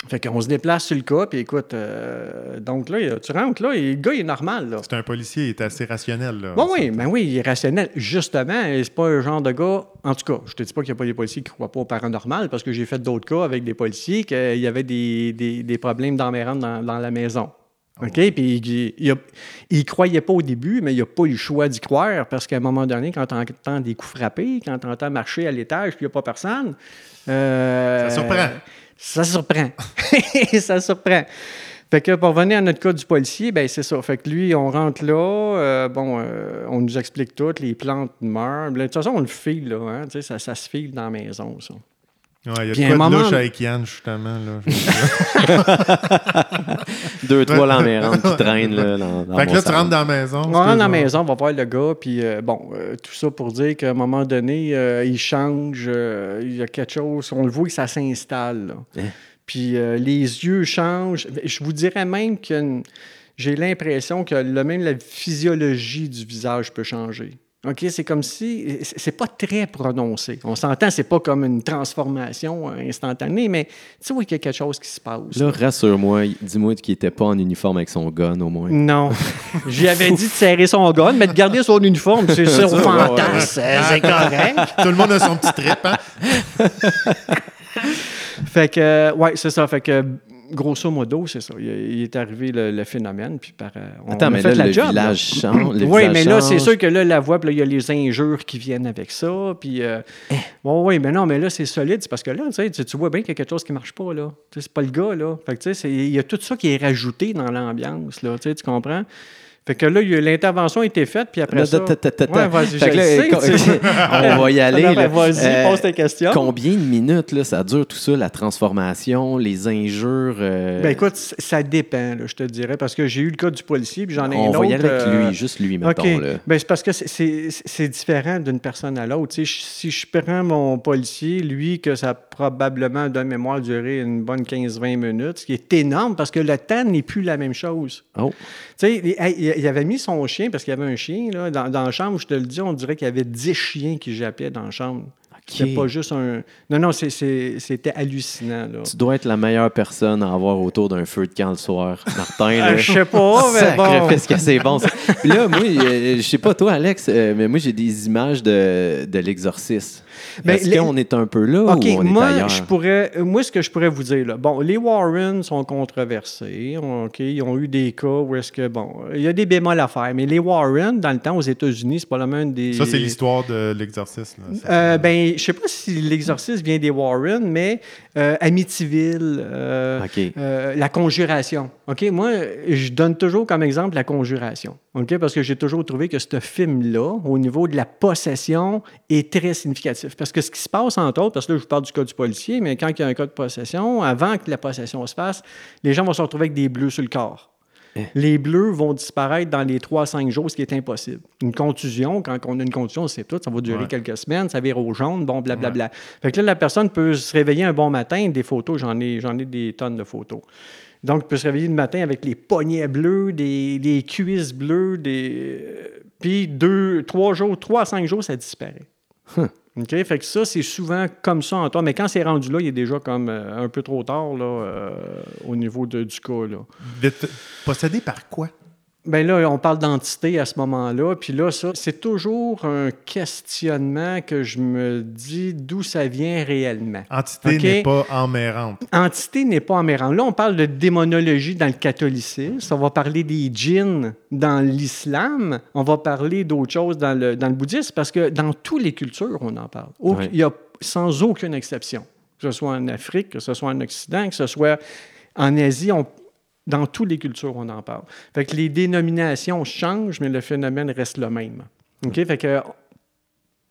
S3: Fait qu'on se déplace sur le cas, puis écoute, euh, donc là, tu rentres là, et le gars, il est normal, là.
S2: C'est un policier, il est assez rationnel. Là,
S3: Bon, oui, ben oui, il est rationnel. Justement, et c'est pas un genre de gars. En tout cas, je te dis pas qu'il n'y a pas des policiers qui ne croient pas au paranormal, parce que j'ai fait d'autres cas avec des policiers qu'il y avait des, des, des problèmes d'emmerdante dans, dans la maison. OK? Puis il, il croyait pas au début, mais il n'a pas eu le choix d'y croire, parce qu'à un moment donné, quand tu entends des coups frappés, quand tu entends marcher à l'étage, puis il n'y a pas personne. euh,
S2: Ça surprend.
S3: Ça surprend. [LAUGHS] ça surprend. Fait que pour revenir à notre cas du policier, ben c'est ça. Fait que lui, on rentre là, euh, bon, euh, on nous explique tout, les plantes meurent. De toute façon, on le file, là, hein, ça, ça se file dans la maison, ça.
S2: Ouais, il y a
S3: Puis
S2: de de louche avec Yann, justement. Là, je- [LAUGHS]
S1: Deux, trois lamérantes qui traînent là, dans, dans
S2: fait que là, tu rentres dans la maison.
S3: On rentre dans la maison, on va voir le gars, puis euh, bon, euh, tout ça pour dire qu'à un moment donné, euh, il change, euh, il y a quelque chose, on le voit que ça s'installe.
S1: Hein?
S3: Puis euh, les yeux changent. Je vous dirais même que j'ai l'impression que le, même la physiologie du visage peut changer. OK, c'est comme si c'est pas très prononcé. On s'entend, c'est pas comme une transformation euh, instantanée, mais tu vois qu'il y a quelque chose qui se passe.
S1: Là, rassure-moi, dis-moi qu'il n'était pas en uniforme avec son gun, au moins.
S3: Non. [LAUGHS] J'y avais dit de serrer son gun, mais de garder son uniforme, c'est
S1: ouais,
S3: fantasme, c'est correct.
S2: Tout le monde a son petit trip. Hein?
S3: Fait que, euh, ouais, c'est ça. Fait que, grosso modo, c'est ça. Il, il est arrivé le, le phénomène, puis par, euh, on
S1: Attends,
S3: a
S1: mais
S3: fait
S1: là,
S3: la
S1: le
S3: job. là.
S1: village [CLEARS THROAT] change. le
S3: Oui, mais là, c'est sûr que là, la voix, puis là, il y a les injures qui viennent avec ça. Puis, euh,
S1: Eh.
S3: oui, mais non, mais là, c'est solide. C'est parce que là, tu sais, tu- vois bien qu'il y a quelque chose qui marche pas, là. C'est pas le gars, là. Fait que, tu sais, c'est- il y a tout ça qui est rajouté dans l'ambiance, là. Tu comprends? Fait que là, l'intervention a été faite, puis après ça... Ouais, vas-y, [LAUGHS]
S1: on va y aller.
S3: Vas-y,
S1: Euh,
S3: pose tes questions.
S1: Combien de minutes là, ça dure tout ça, la transformation, les injures? euh,
S3: Ben écoute, ça dépend, je te dirais, parce que j'ai eu le cas du policier, puis j'en ai un
S1: on
S3: autre.
S1: va y aller avec
S3: euh,
S1: lui, juste lui, mettons.
S3: Ben, c'est parce que c'est- différent d'une personne à l'autre. Si je prends mon policier, lui, que ça a probablement, de mémoire, duré une bonne 15-20 minutes, ce qui est énorme parce que le temps n'est plus la même chose.
S1: Oh,
S3: Tu sais, il, avait mis son chien, parce qu'il y avait un chien, là, dans, dans la chambre, je te le dis, on dirait qu'il y avait 10 chiens qui jappaient dans la chambre. C'était
S1: OK.
S3: pas juste un... Non, non, c'était hallucinant, là.
S1: tu dois être la meilleure personne à avoir autour d'un feu de camp le soir, Martin.
S3: Ah,
S1: là.
S3: je sais pas, [LAUGHS] mais bon.
S1: Sacrifice que c'est bon. ça. Puis là, moi, euh, je sais pas toi, Alex, euh, mais moi, j'ai des images de, de l'exorcisme.
S3: Ben,
S1: Est-ce
S3: les-
S1: qu'on est un peu là
S3: OK,
S1: ou on est
S3: moi,
S1: ailleurs?
S3: je pourrais, moi, ce que je pourrais vous dire, là, bon, les Warren sont controversés. OK, ils ont eu des cas où est-ce que, bon, il y a des bémols à faire, mais les Warren, dans le temps, aux États-Unis, c'est pas la même des.
S2: Ça, c'est l'histoire de l'exorcisme.
S3: Euh, ben, je sais pas si l'exorcisme vient des Warren, mais euh, Amityville, euh, euh, la conjuration. OK, moi, je donne toujours comme exemple la conjuration. OK, parce que j'ai toujours trouvé que ce film-là, au niveau de la possession, est très significatif. Parce que ce qui se passe, entre autres, parce que là, je vous parle du cas du policier, mais quand il y a un cas de possession, avant que la possession se fasse, les gens vont se retrouver avec des bleus sur le corps. Les bleus vont disparaître dans les 3-5 jours, ce qui est impossible. Une contusion, quand on a une contusion, c'est tout, ça va durer
S2: Ouais.
S3: quelques semaines, ça vire au jaune, bon, blablabla. Fait que là, la personne peut se réveiller un bon matin, des photos, j'en ai, j'en ai des tonnes de photos. Donc, il peut se réveiller le matin avec les poignets bleus, des, des cuisses bleues, des... euh, puis deux, trois jours, trois à cinq jours, ça disparaît. OK? Fait que ça, c'est souvent comme ça en toi. Mais quand c'est rendu là, il est déjà comme euh, un peu trop tard là, euh, au niveau de- du cas. Là.
S2: Possédé par quoi?
S3: Ben là, on parle d'entité à ce moment-là. Puis là, ça, c'est toujours un questionnement que je me dis d'où ça vient réellement.
S2: Entité n'est pas emmérante.
S3: Entité n'est pas emmérant. Là, on parle de démonologie dans le catholicisme. On va parler des djinns dans l'islam. On va parler d'autres choses dans le, dans le bouddhisme parce que dans toutes les cultures, on en parle. Auc-. Il y a sans aucune exception. Que ce soit en Afrique, que ce soit en Occident, que ce soit en Asie, on- dans toutes les cultures, on en parle. Fait que les dénominations changent, mais le phénomène reste le même. OK? Fait que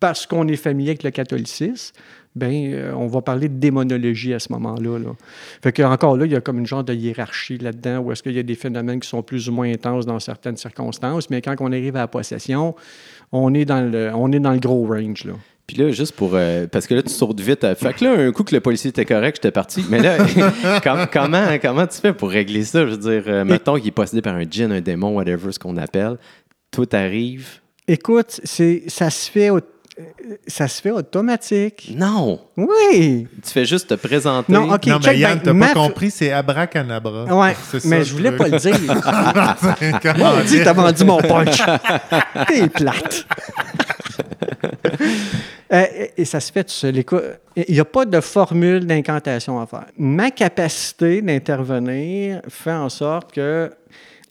S3: parce qu'on est familier avec le catholicisme, ben, euh, on va parler de démonologie à ce moment-là. Là. Fait que encore là, il y a comme une genre de hiérarchie là-dedans où est-ce qu'il y a des phénomènes qui sont plus ou moins intenses dans certaines circonstances, mais quand on arrive à la possession, on est dans le, on est dans le gros range. Là.
S1: Puis là, juste pour. euh, parce que là, tu sautes vite. euh, fait que là, un coup que le policier était correct, j'étais parti. Mais là, [LAUGHS] com- comment, comment tu fais pour régler ça? Je veux dire, euh, mettons qu'il est possédé par un djinn, un démon, whatever, ce qu'on appelle. Toi, t'arrives.
S3: Écoute, c'est, ça, se fait, au- ça se fait automatique.
S1: Non!
S3: Oui!
S1: Tu fais juste te présenter.
S3: Non, OK,
S2: non, mais Yann,
S3: ben,
S2: t'as
S3: ma-
S2: pas compris, c'est abracadabra.
S3: Ouais,
S2: C'est
S3: mais je voulais
S2: truc.
S3: pas le dire. [LAUGHS] [LAUGHS] Dieu,
S2: dire?
S3: t'as vendu mon punch. T'es plate. Euh, et ça se fait tout seul. Écoute, Il n'y a pas de formule d'incantation à faire. Ma capacité d'intervenir fait en sorte que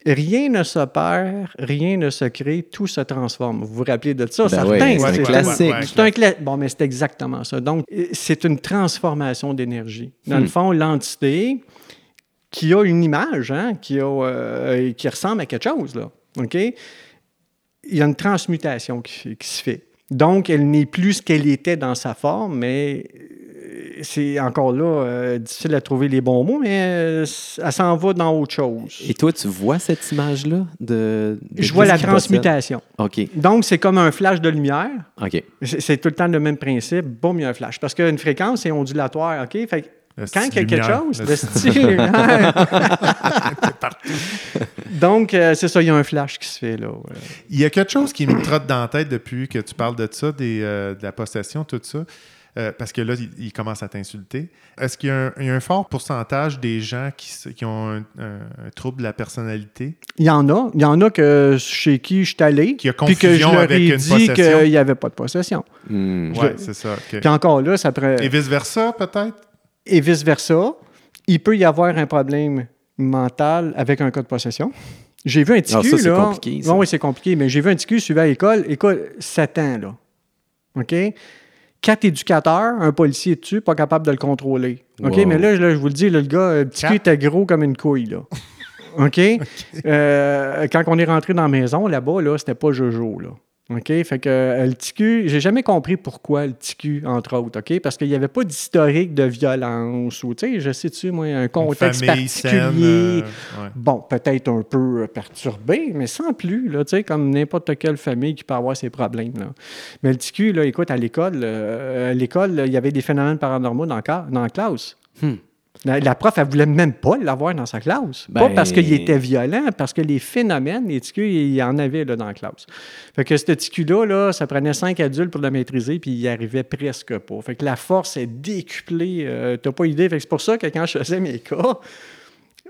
S3: rien ne se perd, rien ne se crée, tout se transforme. Vous vous rappelez de ça?
S1: Ben
S3: certain.
S1: oui, c'est
S2: un
S1: classique.
S3: c'est un cla- Bon, mais c'est exactement ça. Donc, c'est une transformation d'énergie. Dans le fond, l'entité qui a une image, hein, qui, a, euh, qui ressemble à quelque chose, là, OK? Il y a une transmutation qui se fait. Donc, elle n'est plus ce qu'elle était dans sa forme, mais euh, c'est encore là euh, difficile à trouver les bons mots, mais euh, elle s'en va dans autre chose.
S1: Et toi, tu vois cette image-là? De, de
S3: Je vois la transmutation.
S1: OK.
S3: Donc, c'est comme un flash de lumière.
S1: OK.
S3: C'est tout le temps le même principe. Boum, il y a un flash. Parce qu'une fréquence est ondulatoire, OK? Fait quand il y a quelque chose,
S2: Le
S3: le style. [LAUGHS] [LAUGHS] Donc, euh, c'est ça, il y a un flash qui se fait là. ouais.
S2: Il y a quelque chose qui me trotte dans la tête depuis que tu parles de ça, des, euh, de la possession, tout ça. Euh, parce que là, il, il commence à t'insulter. Est-ce qu'il y, a un- il y a un fort pourcentage des gens qui, ont un, un- un trouble de la personnalité?
S3: Il y en a. Il y en a que chez qui je suis allé.
S2: Qui a
S3: Puis que je
S2: confusion
S3: leur
S2: avec
S3: ai
S2: une
S3: dit qu'il n'y avait pas de possession.
S1: Hmm.
S2: Oui, c'est ça. ok.
S3: Puis encore là, ça prend...
S2: Et vice-versa, peut-être?
S3: Et vice-versa, il peut y avoir un problème mental avec un cas de possession. J'ai vu un petit
S1: Ah, c'est
S3: là.
S1: compliqué, ça.
S3: Non, oui, c'est compliqué, mais j'ai vu un cul suivi à l'école. Écoute, 7 ans, là. OK? Quatre éducateurs, un policier dessus, pas capable de le contrôler. OK?
S1: Wow.
S3: Mais là, là, je vous le dis, là, le gars, le petit cul
S2: Quatre?
S3: était gros comme une couille, là. [LAUGHS] OK? Euh, quand on est rentré dans la maison, là-bas, là, c'était pas Jojo, là. OK? Fait que euh, le TQ, j'ai jamais compris pourquoi le TQ, entre autres, OK? Parce qu'il n'y avait pas d'historique de violence ou, tu sais, je sais-tu, moi, un contexte
S2: famille
S3: particulier.
S2: saine, euh, ouais.
S3: Bon, peut-être un peu euh, perturbé, mais sans plus, là, tu sais, comme n'importe quelle famille qui peut avoir ses problèmes, là. Mais le TQ, là, écoute, à l'école, euh, à l'école, il y avait des phénomènes paranormaux dans, dans la classe.
S1: Hmm.
S3: La, la prof, elle voulait même pas l'avoir dans sa classe. pas
S1: Ben-
S3: parce qu'il était violent, parce que les phénomènes, les TQ, il y en avait là, dans la classe. Fait que ce TQ-là, là, ça prenait cinq adultes pour le maîtriser, puis il y arrivait presque pas. Fait que la force est décuplée. euh, T'as pas idée. Fait que c'est pour ça que quand je faisais mes cas,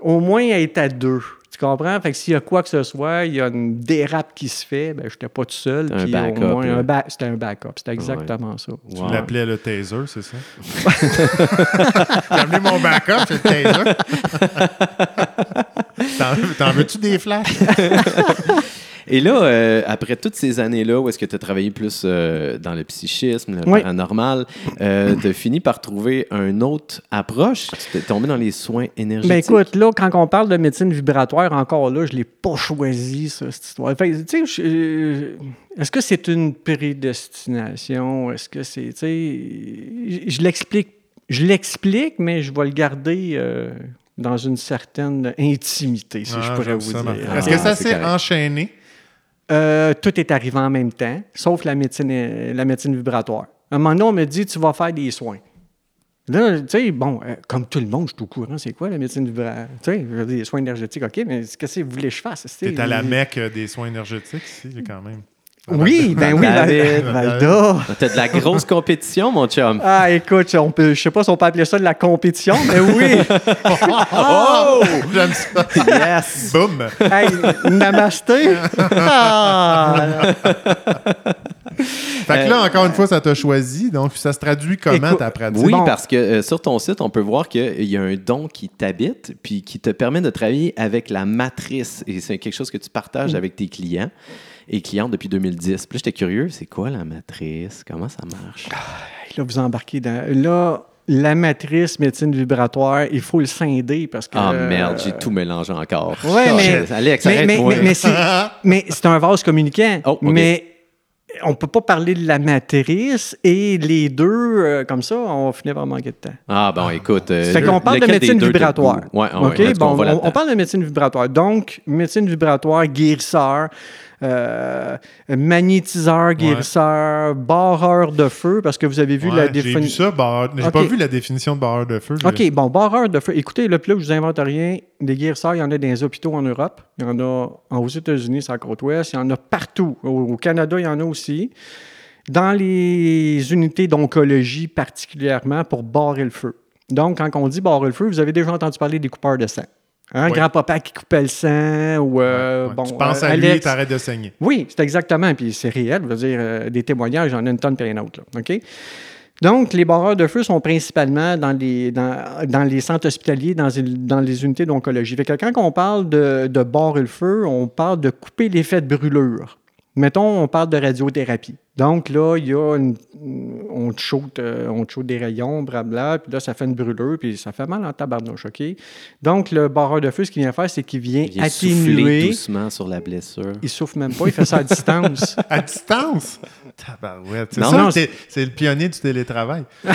S3: au moins être à deux. Tu comprends? Fait que s'il y a quoi que ce soit, il y a une dérape qui se fait, ben, je n'étais pas tout seul.
S1: Un
S3: puis
S1: backup,
S3: au moins,
S1: là.
S3: un ba- C'était un backup. C'était exactement ça.
S2: Tu
S1: Wow.
S2: l'appelais le taser, c'est ça? [LAUGHS] J'ai amené mon backup, c'est le taser. [LAUGHS] T'en- T'en veux-tu des flashs? [LAUGHS]
S1: Et là, euh, après toutes ces années-là, où est-ce que tu as travaillé plus euh, dans le psychisme, le
S3: Oui.
S1: paranormal, euh, tu as fini par trouver une autre approche? Tu t'es tombé dans les soins énergétiques?
S3: Ben écoute, là, quand on parle de médecine vibratoire, encore là, je ne l'ai pas choisi, ça, cette histoire. Fait que, tu sais, je- est-ce que c'est une prédestination? Est-ce que c'est, tu sais, je je l'explique, je l'explique, mais je vais le garder euh, dans une certaine intimité, si je
S2: Ah,
S3: pourrais vous
S2: ça,
S3: dire.
S1: Ah,
S2: Est-ce que ça
S1: c'est
S2: s'est enchaîné?
S3: Euh, tout est arrivé en même temps, sauf la médecine, euh, la médecine vibratoire. Un moment donné, on me dit, tu vas faire des soins. Là, tu sais, bon, euh, comme tout le monde, je suis au courant, c'est quoi la médecine vibratoire? Tu sais, je veux dire, des soins énergétiques, OK, mais qu'est-ce que vous voulez que je fasse?
S2: T'es à la mecque des soins énergétiques ici, quand même.
S3: Oui, ben oui,
S1: David.
S3: Val- Valda.
S1: T'as de la grosse compétition, mon chum.
S3: Ah, écoute, on peut, je sais pas si on peut appeler ça de la compétition, mais oui. [LAUGHS] [LAUGHS]
S2: Oh! J'aime ça.
S1: Yes!
S2: Boum!
S3: hey, namasté. [LAUGHS] Ah.
S2: Fait que là, encore une fois, ça t'a choisi. Donc, ça se traduit comment ta pratique?
S1: Oui,
S3: Bon.
S1: parce que euh, sur ton site, on peut voir qu'il y a un don qui t'habite puis qui te permet de travailler avec la matrice. Et c'est quelque chose que tu partages
S3: Mm.
S1: avec tes clients et clientes depuis 2010. Puis j'étais curieux, c'est quoi la matrice? Comment ça marche?
S3: Là, vous embarquez dans. Là, la matrice médecine vibratoire, il faut le scinder parce que.
S1: Ah merde, j'ai tout mélangé encore.
S3: Ouais,
S1: Oh,
S3: mais-
S1: Alex,
S3: Mais, mais, mais, mais c'est, un vase communicant.
S1: Oh.
S3: Mais on peut pas parler de la matrice et les deux, euh, comme ça, on finit par manquer de temps.
S1: Ah bon, écoute. euh,
S3: Fait qu'on parle de médecine vibratoire.
S1: goûte? Ouais, ah ouais,
S3: OK?
S1: let's go,
S3: Bon,
S1: on
S3: parle de médecine vibratoire. Donc, médecine vibratoire, guérisseur, euh, magnétiseur, guérisseur, barreur de feu, parce que vous avez vu
S2: Ouais,
S3: la
S2: J'ai vu
S3: définition.
S2: ça, barreur- J'ai
S3: Ok.
S2: pas vu la définition de barreur de feu.
S3: OK, bon, barreur de feu. Écoutez, là, là, je vous invente rien. Des guérisseurs, il y en a dans les hôpitaux en Europe. Il y en a aux États-Unis, c'est la côte ouest. Il y en a partout. Au, au Canada, il y en a aussi. Dans les unités d'oncologie, particulièrement, pour barrer le feu. Donc, quand on dit barrer le feu, vous avez déjà entendu parler des coupeurs de sang. Hein,
S2: Oui.
S3: Grand-papa qui coupait le sang ou, euh,
S2: Ouais,
S3: bon,
S2: tu penses
S3: euh,
S2: à lui et
S3: Alex.
S2: t'arrêtes de saigner.
S3: Oui, c'est exactement. Puis c'est réel. Je veux dire, euh, des témoignages, j'en ai une tonne puis un autre. Là, OK? Donc, les barreurs de feu sont principalement dans les, dans, dans les centres hospitaliers, dans, les- dans les unités d'oncologie. Fait que quand on parle de, de barrer le feu, on parle de couper l'effet de brûlure. Mettons, on parle de radiothérapie. Donc là, il y a une, on te shoot, euh, on te shoot des rayons, blabla, puis là, ça fait une brûlure, puis ça fait mal en tabarnouche, OK? Donc, le barreur de feu, ce qu'il vient faire, c'est qu'il vient,
S1: Il vient
S3: atténuer.
S1: doucement sur la blessure.
S3: Il souffle même pas, il fait ça à [LAUGHS] distance.
S2: À distance? Tabarouette. C'est
S1: Non,
S2: ça,
S3: non,
S2: c'est le pionnier du télétravail. [LAUGHS]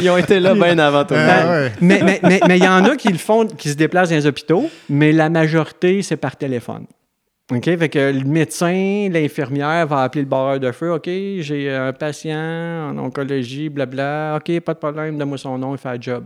S1: Ils ont été là bien avant tout le monde.
S2: ouais.
S3: mais mais- mais- mais il y en a qui le font, qui se déplacent dans les hôpitaux, mais la majorité, c'est par téléphone. OK? Fait que le médecin, l'infirmière va appeler le barreur de feu. OK, j'ai un patient en oncologie, blabla. OK, pas de problème, donne-moi son nom, il fait le job.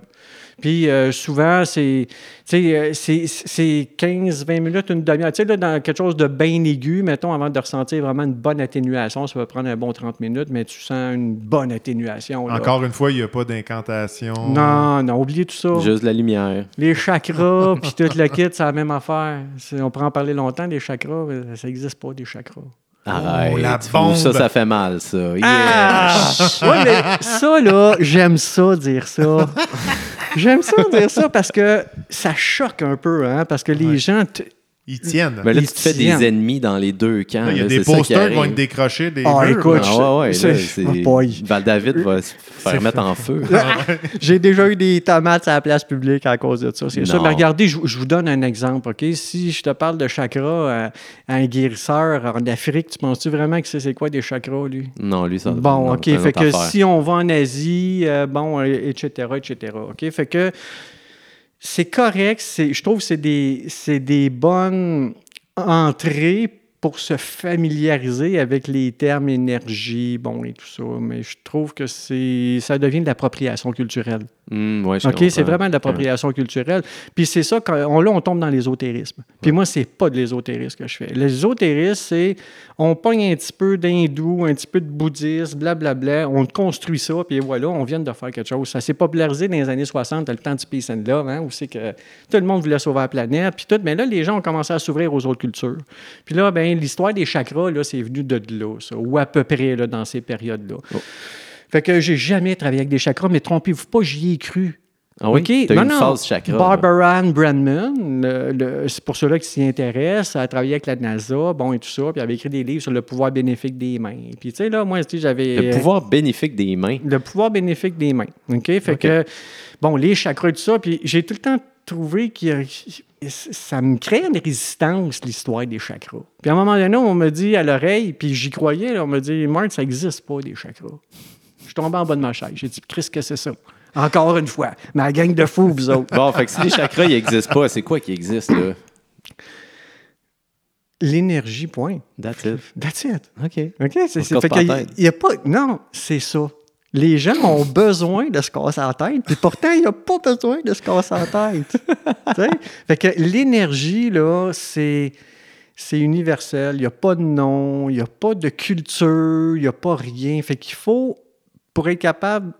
S3: Puis euh, souvent, c'est, tu sais, euh, c'est, c'est 15-20 minutes, une demi-heure. Tu sais, dans quelque chose de bien aigu, mettons, avant de ressentir vraiment une bonne atténuation, ça va prendre un bon 30 minutes, mais tu sens une bonne atténuation. là.
S2: Encore une fois, il n'y a pas d'incantation.
S3: Non, non, oubliez tout ça.
S1: Juste la lumière.
S3: Les chakras, [LAUGHS] puis tout le kit, c'est la même affaire. On pourrait en parler longtemps, des chakras, mais ça n'existe pas, des chakras.
S1: Arrête.
S2: la bombe.
S1: Ça, ça fait mal, ça. Yeah.
S3: Ah! Ouais, mais ça, là, j'aime ça dire ça. [LAUGHS] J'aime ça dire ça parce que ça choque un peu, hein, parce que les gens,
S2: Ils tiennent.
S1: Mais là,
S3: Ils
S1: tu te fais des ennemis dans les deux camps.
S2: Il y a
S1: là,
S2: des posters qui vont être décrochés des
S3: Ah,
S2: murs,
S3: écoute.
S1: Ah ouais, ouais,
S3: C'est- oh.
S1: Val-David va se faire mettre en feu. [LAUGHS]
S3: J'ai déjà eu des tomates à la place publique à cause de ça. C'est ça. Mais regardez, je, je vous donne un exemple. OK? Si je te parle de chakra à, à un guérisseur en Afrique, tu penses-tu vraiment que c'est c'est quoi des chakras, lui?
S1: Non, lui, ça.
S3: Bon,
S1: non,
S3: OK. Fait que
S1: affaire.
S3: si on va en Asie, euh, bon, euh, etc., etc. OK? Fait que c'est correct. Je trouve que c'est des, des bonnes entrées pour se familiariser avec les termes énergie, bon, et tout ça. Mais je trouve que ça devient de l'appropriation culturelle.
S1: Ouais, je
S3: OK, c'est vraiment de l'appropriation culturelle. Puis c'est ça, quand on, là, on tombe dans l'ésotérisme. Puis moi, c'est pas de l'ésotérisme que je fais. L'ésotérisme, c'est on pogne un petit peu d'hindou, un petit peu de bouddhisme, blablabla, on construit ça, puis voilà, on vient de faire quelque chose. Ça s'est popularisé dans les années 60, le temps du peace and love, hein, où c'est que tout le monde voulait sauver la planète, puis tout. Mais là, les gens ont commencé à s'ouvrir aux autres cultures. Puis là, ben l'histoire des chakras, là, c'est venu de là, ça, ou à peu près là, dans ces périodes-là. Fait que j'ai jamais travaillé avec des chakras, mais trompez-vous pas, j'y ai cru.
S1: Ah oui?
S3: OK?
S1: T'as
S3: Non,
S1: une
S3: non.
S1: phase chakra.
S3: Barbara Ann Brandman, c'est pour ceux-là qui s'y intéressent, elle a travaillé avec la NASA, bon, et tout ça, puis elle avait écrit des livres sur le pouvoir bénéfique des mains. Puis, tu sais, là, moi, j'avais...
S1: Le pouvoir bénéfique des mains.
S3: Le pouvoir bénéfique des mains. OK? Fait que, bon, les chakras et tout ça, puis j'ai tout le temps trouvé que ça me crée une résistance, l'histoire des chakras. Puis à un moment donné, on me dit à l'oreille, puis j'y croyais, là, on me dit, Marc, ça n'existe pas, des chakras. Je suis tombé en bas de ma chaise. J'ai dit, Chris, que c'est ça? Encore une fois, ma gang de fous, vous autres.
S1: Bon, fait que si les chakras, ils n'existent pas, c'est quoi qui existe, là?
S3: L'énergie, point.
S1: That's it.
S3: That's it.
S1: OK.
S3: OK? C'est,
S1: On se
S3: c'est-
S1: casse
S3: fait
S1: pas la
S3: qu'il y a-
S1: tête.
S3: il y a pas. Non, c'est ça. Les gens ont besoin de se casser la tête, puis pourtant, il n'y a pas besoin de se casser la tête. [LAUGHS] Tu sais? fait que l'énergie, là, c'est. C'est universel. Il n'y a pas de nom, il n'y a pas de culture, il n'y a pas rien. Fait qu'il faut, pour être capable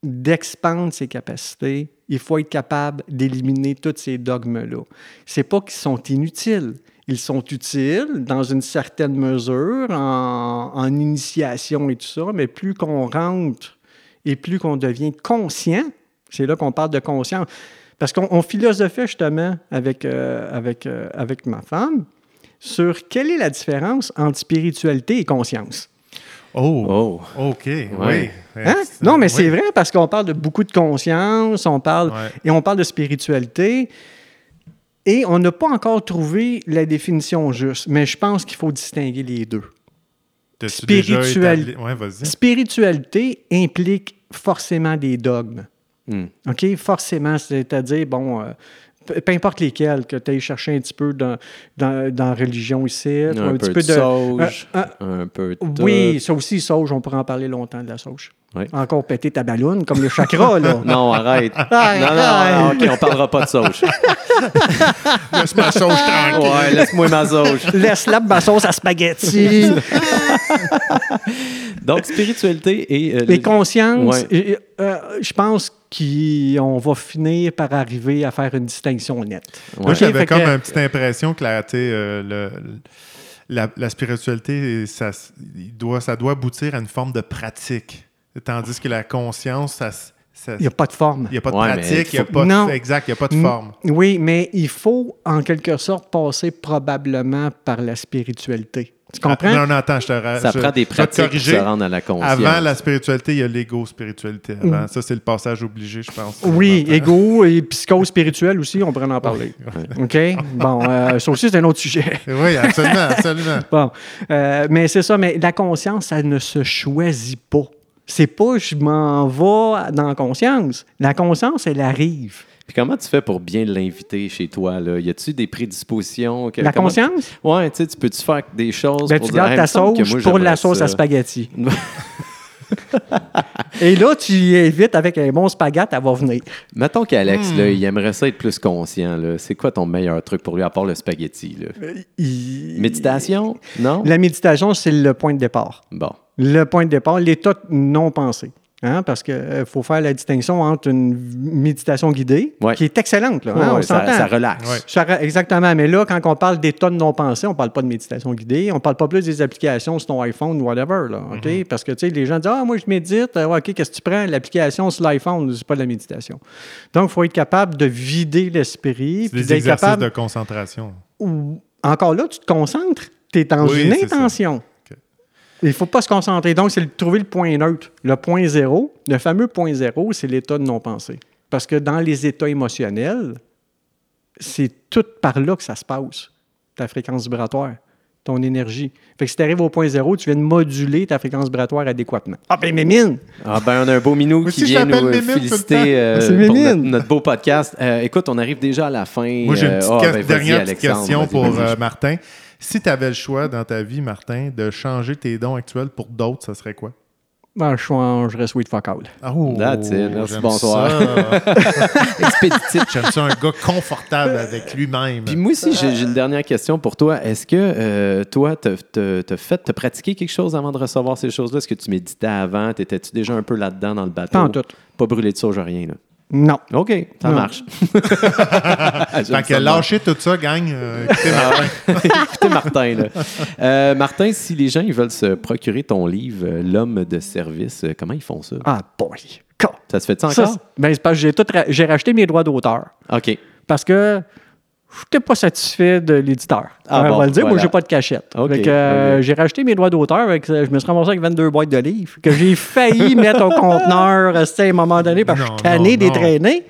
S3: d'expandre ses capacités, il faut être capable d'éliminer tous ces dogmes-là. C'est pas qu'ils sont inutiles. Ils sont utiles dans une certaine mesure en, initiation et tout ça, mais plus qu'on rentre et plus qu'on devient conscient, c'est là qu'on parle de conscience. Parce qu'on on philosophait justement avec, euh, avec, euh, avec ma femme sur quelle est la différence entre spiritualité et conscience.
S2: Oh,
S1: Oh.
S2: OK, oui.
S3: Hein?
S2: C'est-
S3: Non, mais
S2: oui.
S3: c'est vrai parce qu'on parle de beaucoup de conscience, on parle
S2: Ouais.
S3: et on parle de spiritualité. Et on n'a pas encore trouvé la définition juste, mais je pense qu'il faut distinguer les deux.
S2: Établi- Ouais, vas-y.
S3: Spiritualité implique forcément des dogmes.
S1: Hmm.
S3: OK? Forcément, c'est-à-dire, bon, euh, peu peu importe lesquels, que tu ailles chercher un petit peu dans, dans, dans la religion ici,
S1: Un,
S3: petit
S1: peu de sauge,
S3: euh,
S1: un peu de.
S3: Oui, ça aussi, sauge, on pourrait en parler longtemps de la sauge.
S1: Oui.
S3: Encore péter ta ballonne, comme le chakra, [LAUGHS] là.
S1: Non, arrête. [LAUGHS]
S3: Arrête,
S1: non, non, non, OK, on parlera pas de sauge. [LAUGHS]
S2: Laisse ma sauge tranquille.
S1: Ouais, laisse-moi ma sauge.
S3: Laisse-la ma sauce à spaghetti.
S1: Donc, spiritualité et... euh,
S3: Les
S1: le-
S3: consciences,
S1: Ouais.
S3: euh, je pense qu'on va finir par arriver à faire une distinction nette.
S2: Moi, j'avais comme
S3: que-
S2: une petite impression que la, euh, le- la, la spiritualité, ça, doit, ça doit aboutir à une forme de pratique. Tandis que la conscience, ça,
S3: Il n'y a pas de forme.
S2: il n'y a pas de
S1: Ouais,
S2: pratique, il n'y a pas
S3: Non.
S2: de, exact, il n'y a pas de forme.
S3: Oui, mais il faut en quelque sorte passer probablement par la spiritualité. Tu comprends?
S2: Ah, non, non, attends, je te
S1: Ça
S2: je-
S1: prend des pratiques pour
S2: corriger.
S1: se rendre à la conscience.
S2: Avant la spiritualité, il y a l'ego-spiritualité. Avant. Ça, c'est le passage obligé, je pense.
S3: Oui, égo et psychose spirituelle aussi, on pourrait en parler. OK? Bon, euh, ça aussi, c'est un autre sujet.
S2: Oui, absolument, absolument. [LAUGHS]
S3: Bon, euh, mais c'est ça, mais la conscience, ça ne se choisit pas. C'est pas je m'en vais dans la conscience. La conscience, elle arrive.
S1: Puis comment tu fais pour bien l'inviter chez toi? Là? Y a-tu des prédispositions? que-
S3: La conscience?
S1: Ouais, tu sais, tu peux-tu faire des choses
S3: Ben,
S1: pour
S3: tu gardes ta sauce
S1: moi,
S3: pour la sauce
S1: ça.
S3: à spaghetti. [LAUGHS] Et là, tu y invites avec un bon spaghetti, elle va venir.
S1: Mettons qu'Alex,
S3: Hmm.
S1: là, il aimerait ça être plus conscient. là. C'est quoi ton meilleur truc pour lui, à part le spaghetti? Là?
S3: Il-
S1: Méditation? Non?
S3: La méditation, c'est le point de départ.
S1: Bon.
S3: Le point de départ, l'état non pensé. Hein, parce qu'il faut faire la distinction entre une méditation guidée,
S1: Ouais.
S3: qui est excellente, là, hein,
S1: Ouais,
S3: on
S1: ça,
S3: s'entend.
S1: ça relaxe.
S2: Ouais.
S3: Ça ra- Exactement. Mais là, quand on parle d'état de non-pensée, on ne parle pas de méditation guidée. On ne parle pas plus des applications sur ton iPhone ou whatever. Là, OK?
S1: Mm-hmm.
S3: Parce que tu sais, les gens disent Ah, moi, je médite. Euh, OK, qu'est-ce que tu prends? L'application sur l'iPhone, c'est pas de la méditation. Donc, il faut être capable de vider l'esprit.
S2: Des
S3: d'être
S2: exercices
S3: capable.
S2: de concentration.
S3: ou- encore là, tu te concentres, tu es dans
S2: Oui,
S3: une
S2: ça.
S3: Il ne faut pas se concentrer. Donc, c'est de trouver le point neutre. Le point zéro, le fameux point zéro, c'est l'état de non-pensée. Parce que dans les états émotionnels, c'est tout par là que ça se passe, ta fréquence vibratoire, ton énergie. Fait que si tu arrives au point zéro, tu viens de moduler ta fréquence vibratoire adéquatement. Ah, ben, Mémine!
S1: Ah ben, on a un beau minou qui
S2: aussi, je
S1: vient nous euh,
S2: Mémine
S1: féliciter euh,
S3: C'est
S1: pour
S3: Mémine.
S1: notre, notre beau podcast. Euh, écoute, on arrive déjà à la fin.
S2: Moi, j'ai une petite
S1: ah, ben,
S2: dernière petite question pour euh, Martin. Si tu avais le choix dans ta vie, Martin, de changer tes dons actuels pour d'autres, ça serait quoi?
S3: Ben, je changerais sweet fuck all.
S2: Oh,
S1: That's it. Merci,
S2: j'aime
S1: bonsoir.
S2: ça. [LAUGHS]
S1: Expéditif.
S2: J'aime ça, un gars confortable avec lui-même.
S1: Puis moi aussi, j'ai une dernière question pour toi. Est-ce que euh, toi, t'as t'as- t'as fait, t'as pratiqué quelque chose avant de recevoir ces choses-là? Est-ce que tu méditais avant? T'étais-tu déjà un peu là-dedans dans le bateau?
S3: Pas en tout.
S1: Pas brûlé de sauge, rien, là?
S3: Non.
S1: OK, ça
S3: Non.
S1: marche. [LAUGHS]
S2: Fait que lâchez tout ça, gang. euh, écoutez, Martin. [LAUGHS]
S1: Écoutez, Martin, là. Euh, Martin, si les gens ils veulent se procurer ton livre, euh, L'homme de service, euh, comment ils font ça?
S3: Ah, boy.
S1: Ça se fait ça
S3: Ça,
S1: encore?
S3: c'est- ben, c'est parce que j'ai tout ra- j'ai racheté mes droits d'auteur.
S1: OK.
S3: Parce que je n'étais pas satisfait de l'éditeur.
S1: Ah
S3: on
S1: bon,
S3: va le dire, moi,
S1: voilà.
S3: j'ai pas de cachette. Euh. J'ai racheté mes droits d'auteur. avec, euh, Je me suis ramassé avec 22 boîtes de livres que j'ai failli [LAUGHS] mettre au conteneur euh, à un moment donné parce que je suis tanné des
S2: non.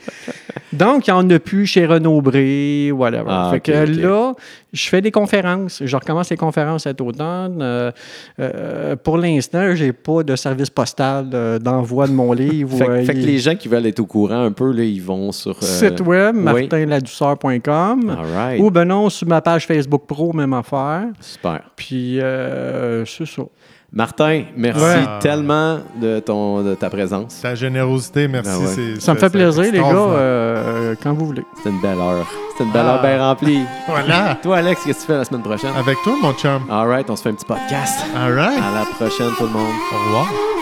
S3: Donc, il n'y en a plus chez Renaud Bré, whatever.
S1: Ah,
S3: fait que là, je fais des conférences. Je recommence les conférences cet automne. Euh, euh, pour l'instant, j'ai pas de service postal euh, d'envoi de mon [LAUGHS] livre.
S1: Fait, fait que les gens qui veulent être au courant un peu, là, ils vont sur.
S3: Site web,
S1: oui.
S3: martinladouceur.com.
S1: All right.
S3: Ou ben non, sur ma page Facebook Pro, même affaire.
S1: Super.
S3: Puis, euh, c'est ça.
S1: Martin, merci
S2: Ouais.
S1: tellement de, ton, de ta présence.
S2: Ta générosité, merci.
S1: Ben ouais.
S2: c'est-
S3: Ça me fait plaisir, les gars, euh, quand vous voulez.
S1: C'était une belle heure. C'était une belle
S2: Ah.
S1: heure bien remplie. [LAUGHS]
S2: Voilà.
S1: Toi, Alex, qu'est-ce que tu fais la semaine prochaine?
S2: Avec toi, mon chum.
S1: All right, on se fait un petit podcast.
S2: All right.
S1: À la prochaine, tout le monde.
S2: Au revoir.